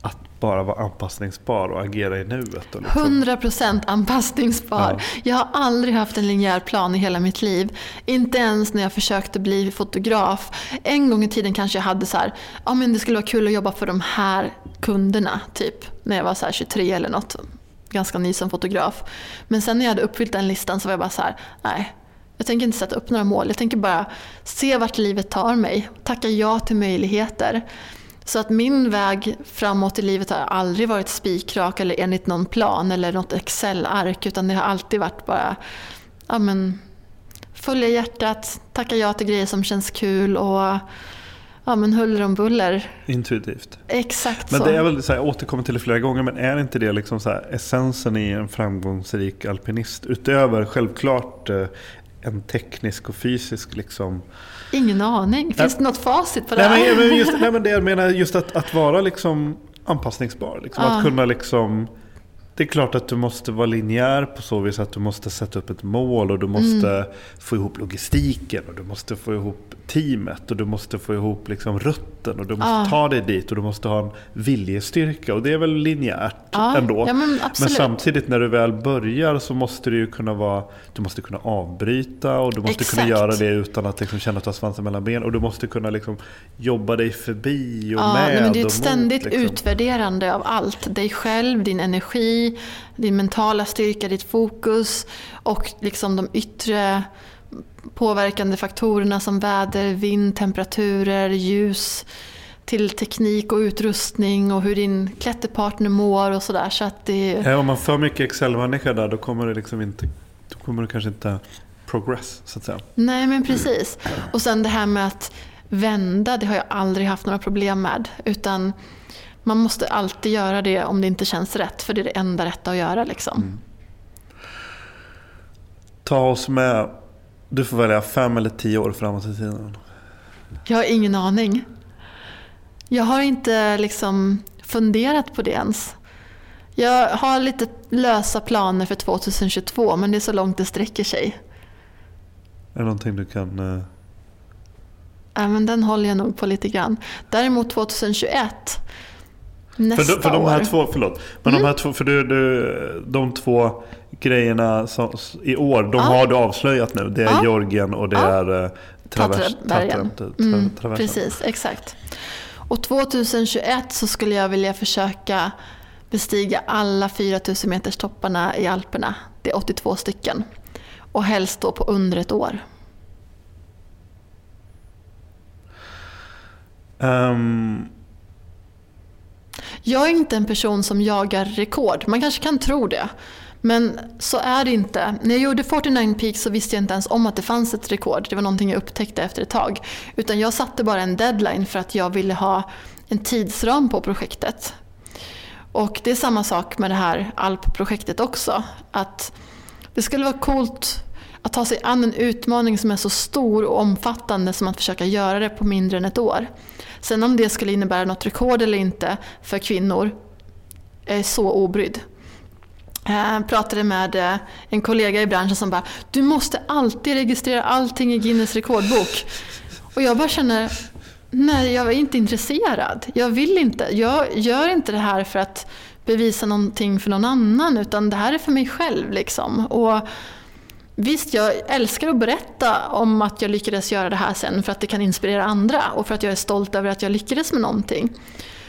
att bara vara anpassningsbar och agera i nuet? Och liksom. 100% anpassningsbar. Ja. Jag har aldrig haft en linjär plan i hela mitt liv. Inte ens när jag försökte bli fotograf. En gång i tiden kanske jag hade så här, ja men det skulle vara kul att jobba för de här kunderna, typ. När jag var så 23 eller något ganska ny som fotograf. Men sen när jag hade uppfyllt den listan så var jag bara så här, nej. Jag tänker inte sätta upp några mål. Jag tänker bara se vart livet tar mig. Tacka ja till möjligheter. Så att min väg framåt i livet har aldrig varit spikrak eller enligt någon plan eller något Excel-ark. Utan det har alltid varit bara ja, men, följa hjärtat, tacka ja till grejer som känns kul och ja, men huller om buller. Intuitivt. Exakt men så. det är väl så här, jag återkommer till det flera gånger, men är inte det liksom så här, essensen i en framgångsrik alpinist? Utöver självklart eh, en teknisk och fysisk liksom... Ingen aning. Finns det något facit på det nej? Men, just, nej, men det jag menar just att, att vara liksom anpassningsbar. Liksom, ah. Att kunna liksom det är klart att du måste vara linjär på så vis att du måste sätta upp ett mål och du måste mm. få ihop logistiken och du måste få ihop teamet och du måste få ihop liksom rutten och du måste ah. ta dig dit och du måste ha en viljestyrka och det är väl linjärt ah. ändå. Ja, men, men, samtidigt när du väl börjar så måste du ju kunna vara, du måste kunna avbryta och du måste Exakt. kunna göra det utan att liksom känna att du har svansen mellan benen och du måste kunna liksom jobba dig förbi och ah, med. Nej, men det är ett mot, ständigt liksom. utvärderande av allt. Dig själv, din energi, din mentala styrka, ditt fokus och liksom de yttre påverkande faktorerna som väder, vind, temperaturer, ljus till teknik och utrustning och hur din klätterpartner mår och sådär. Så att det... ja, om man för mycket Excel-människa där då kommer det liksom inte, då kommer det kanske inte progress så att säga. Nej men precis. Och sen det här med att vända, det har jag aldrig haft några problem med. Utan man måste alltid göra det om det inte känns rätt, för det är det enda rätta att göra. Liksom. Mm. Ta oss med, du får välja fem eller tio år framåt i tiden. Jag har ingen aning. Jag har inte liksom funderat på det ens. Jag har lite lösa planer för 2022 men det är så långt det sträcker sig. Är det någonting du kan... Uh... Ja, men den håller jag nog på lite grann. Däremot 2021 Nästa för, för de här år. två, förlåt. Men mm. de här två, för du, du, de två grejerna som, i år, de ja. har du avslöjat nu. Det är ja. Georgien och det ja. är uh, travers, Tatrabergen. Mm, precis, exakt. Och 2021 så skulle jag vilja försöka bestiga alla 4000 meters topparna i Alperna. Det är 82 stycken. Och helst då på under ett år. Um, jag är inte en person som jagar rekord. Man kanske kan tro det. Men så är det inte. När jag gjorde 49 Peaks så visste jag inte ens om att det fanns ett rekord. Det var någonting jag upptäckte efter ett tag. Utan jag satte bara en deadline för att jag ville ha en tidsram på projektet. Och det är samma sak med det här ALP-projektet också. Att det skulle vara coolt att ta sig an en utmaning som är så stor och omfattande som att försöka göra det på mindre än ett år. Sen om det skulle innebära något rekord eller inte för kvinnor jag är så obrydd. Jag pratade med eh, en kollega i branschen som bara “du måste alltid registrera allting i Guinness rekordbok”. Och jag bara känner nej, jag är inte intresserad. Jag vill inte. Jag gör inte det här för att bevisa någonting för någon annan utan det här är för mig själv. Liksom. Och Visst, jag älskar att berätta om att jag lyckades göra det här sen för att det kan inspirera andra och för att jag är stolt över att jag lyckades med någonting.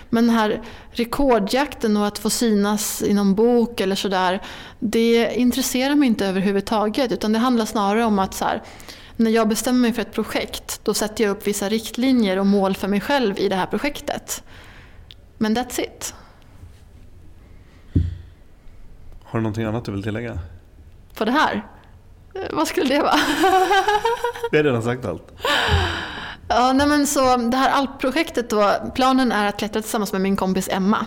Men den här rekordjakten och att få synas i någon bok eller sådär, det intresserar mig inte överhuvudtaget. Utan det handlar snarare om att så här, när jag bestämmer mig för ett projekt, då sätter jag upp vissa riktlinjer och mål för mig själv i det här projektet. Men that's it. Har du någonting annat du vill tillägga? På det här? Eh, vad skulle det vara? Vi har redan sagt allt. Ja, nej men så det här alpprojektet då, planen är att klättra tillsammans med min kompis Emma.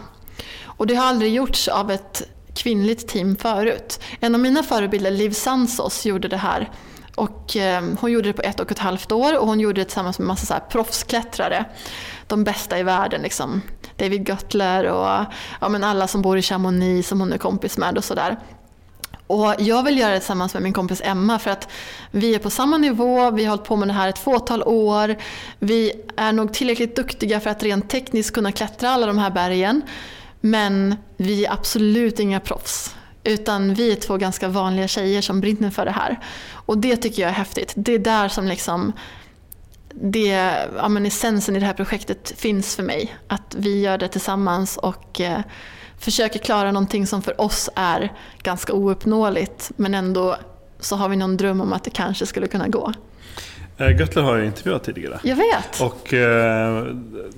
Och det har aldrig gjorts av ett kvinnligt team förut. En av mina förebilder, Liv Sansos, gjorde det här. Och, eh, hon gjorde det på ett och ett halvt år och hon gjorde det tillsammans med massa så här proffsklättrare. De bästa i världen. Liksom. David Göttler och ja, men alla som bor i Chamonix som hon är kompis med och sådär. Och jag vill göra det tillsammans med min kompis Emma för att vi är på samma nivå, vi har hållit på med det här ett fåtal år. Vi är nog tillräckligt duktiga för att rent tekniskt kunna klättra alla de här bergen. Men vi är absolut inga proffs. Utan vi är två ganska vanliga tjejer som brinner för det här. Och det tycker jag är häftigt. Det är där som liksom det, ja, men essensen i det här projektet finns för mig. Att vi gör det tillsammans och eh, försöker klara någonting som för oss är ganska ouppnåeligt men ändå så har vi någon dröm om att det kanske skulle kunna gå. Eh, Göttler har jag intervjuat tidigare. Jag vet. Och eh,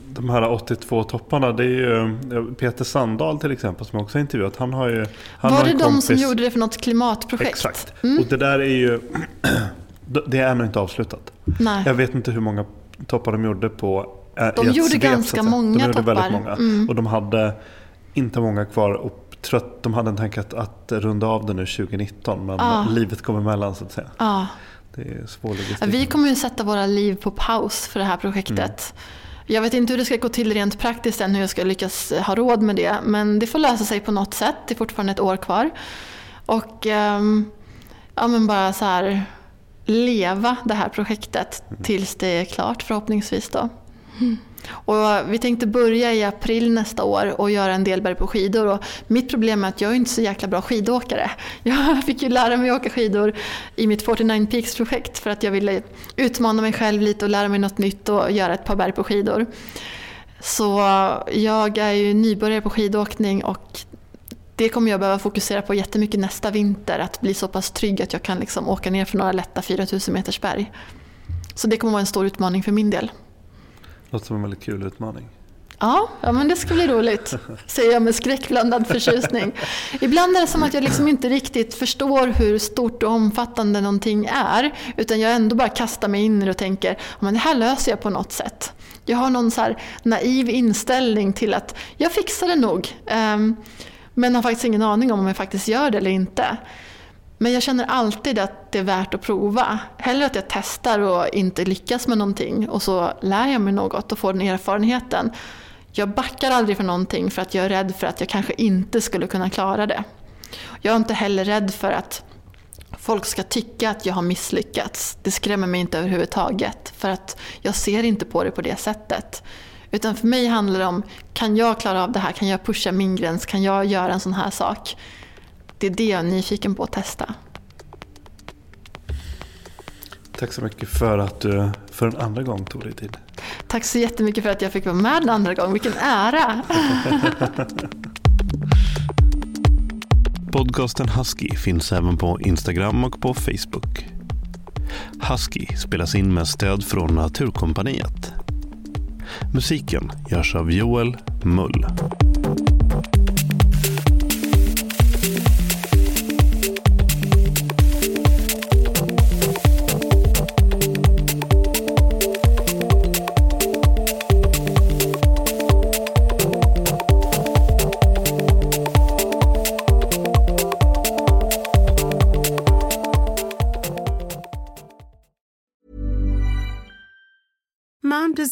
de här 82 topparna, det är ju eh, Peter Sandahl till exempel som jag också har intervjuat. Han har ju, han Var det de kompis... som gjorde det för något klimatprojekt? Exakt. Mm. Och det där är ju, det är ännu inte avslutat. Nej. Jag vet inte hur många toppar de gjorde på eh, De gjorde svep, ganska många De gjorde toppar. väldigt många. Mm. Och de hade inte många kvar. Och tror att de hade en tanke att, att runda av det nu 2019 men Ah. livet kom emellan så att säga. Ja. Det är svår logistik. Vi kommer ju sätta våra liv på paus för det här projektet. Jag vet inte hur det ska gå till rent praktiskt än, hur jag ska lyckas ha råd med det. Men det får lösa sig på något sätt. Det är fortfarande ett år kvar. Och ehm, ja, men bara så här leva det här projektet tills det är klart förhoppningsvis. Då. Och vi tänkte börja i april nästa år och göra en del berg på skidor. Och mitt problem är att jag är inte så jäkla bra skidåkare. Jag fick ju lära mig åka skidor i mitt 49 Peaks-projekt för att jag ville utmana mig själv lite och lära mig något nytt och göra ett par berg på skidor. Så jag är ju nybörjare på skidåkning och det kommer jag behöva fokusera på jättemycket nästa vinter. Att bli så pass trygg att jag kan liksom åka ner för några lätta 4000 meters berg. Så det kommer vara en stor utmaning för min del. Låter som en väldigt kul utmaning. Ja, ja men det ska bli roligt, säger jag med skräckblandad förtjusning. Ibland är det som att jag liksom inte riktigt förstår hur stort och omfattande någonting är. Utan jag ändå bara kastar mig in i det och tänker men det här löser jag på något sätt. Jag har någon så här naiv inställning till att jag fixar det nog. Ehm, men har faktiskt ingen aning om om jag faktiskt gör det eller inte. Men jag känner alltid att det är värt att prova. Hellre att jag testar och inte lyckas med någonting och så lär jag mig något och får den erfarenheten. Jag backar aldrig för någonting för att jag är rädd för att jag kanske inte skulle kunna klara det. Jag är inte heller rädd för att folk ska tycka att jag har misslyckats. Det skrämmer mig inte överhuvudtaget för att jag ser inte på det på det sättet. Utan för mig handlar det om, kan jag klara av det här? Kan jag pusha min gräns? Kan jag göra en sån här sak? Det är det jag är nyfiken på att testa. Tack så mycket för att du för en andra gång tog dig tid. Tack så jättemycket för att jag fick vara med en andra gång. Vilken ära! Podcasten Husky finns även på Instagram och på Facebook. Husky spelas in med stöd från Naturkompaniet. Musiken görs av Joel Mull.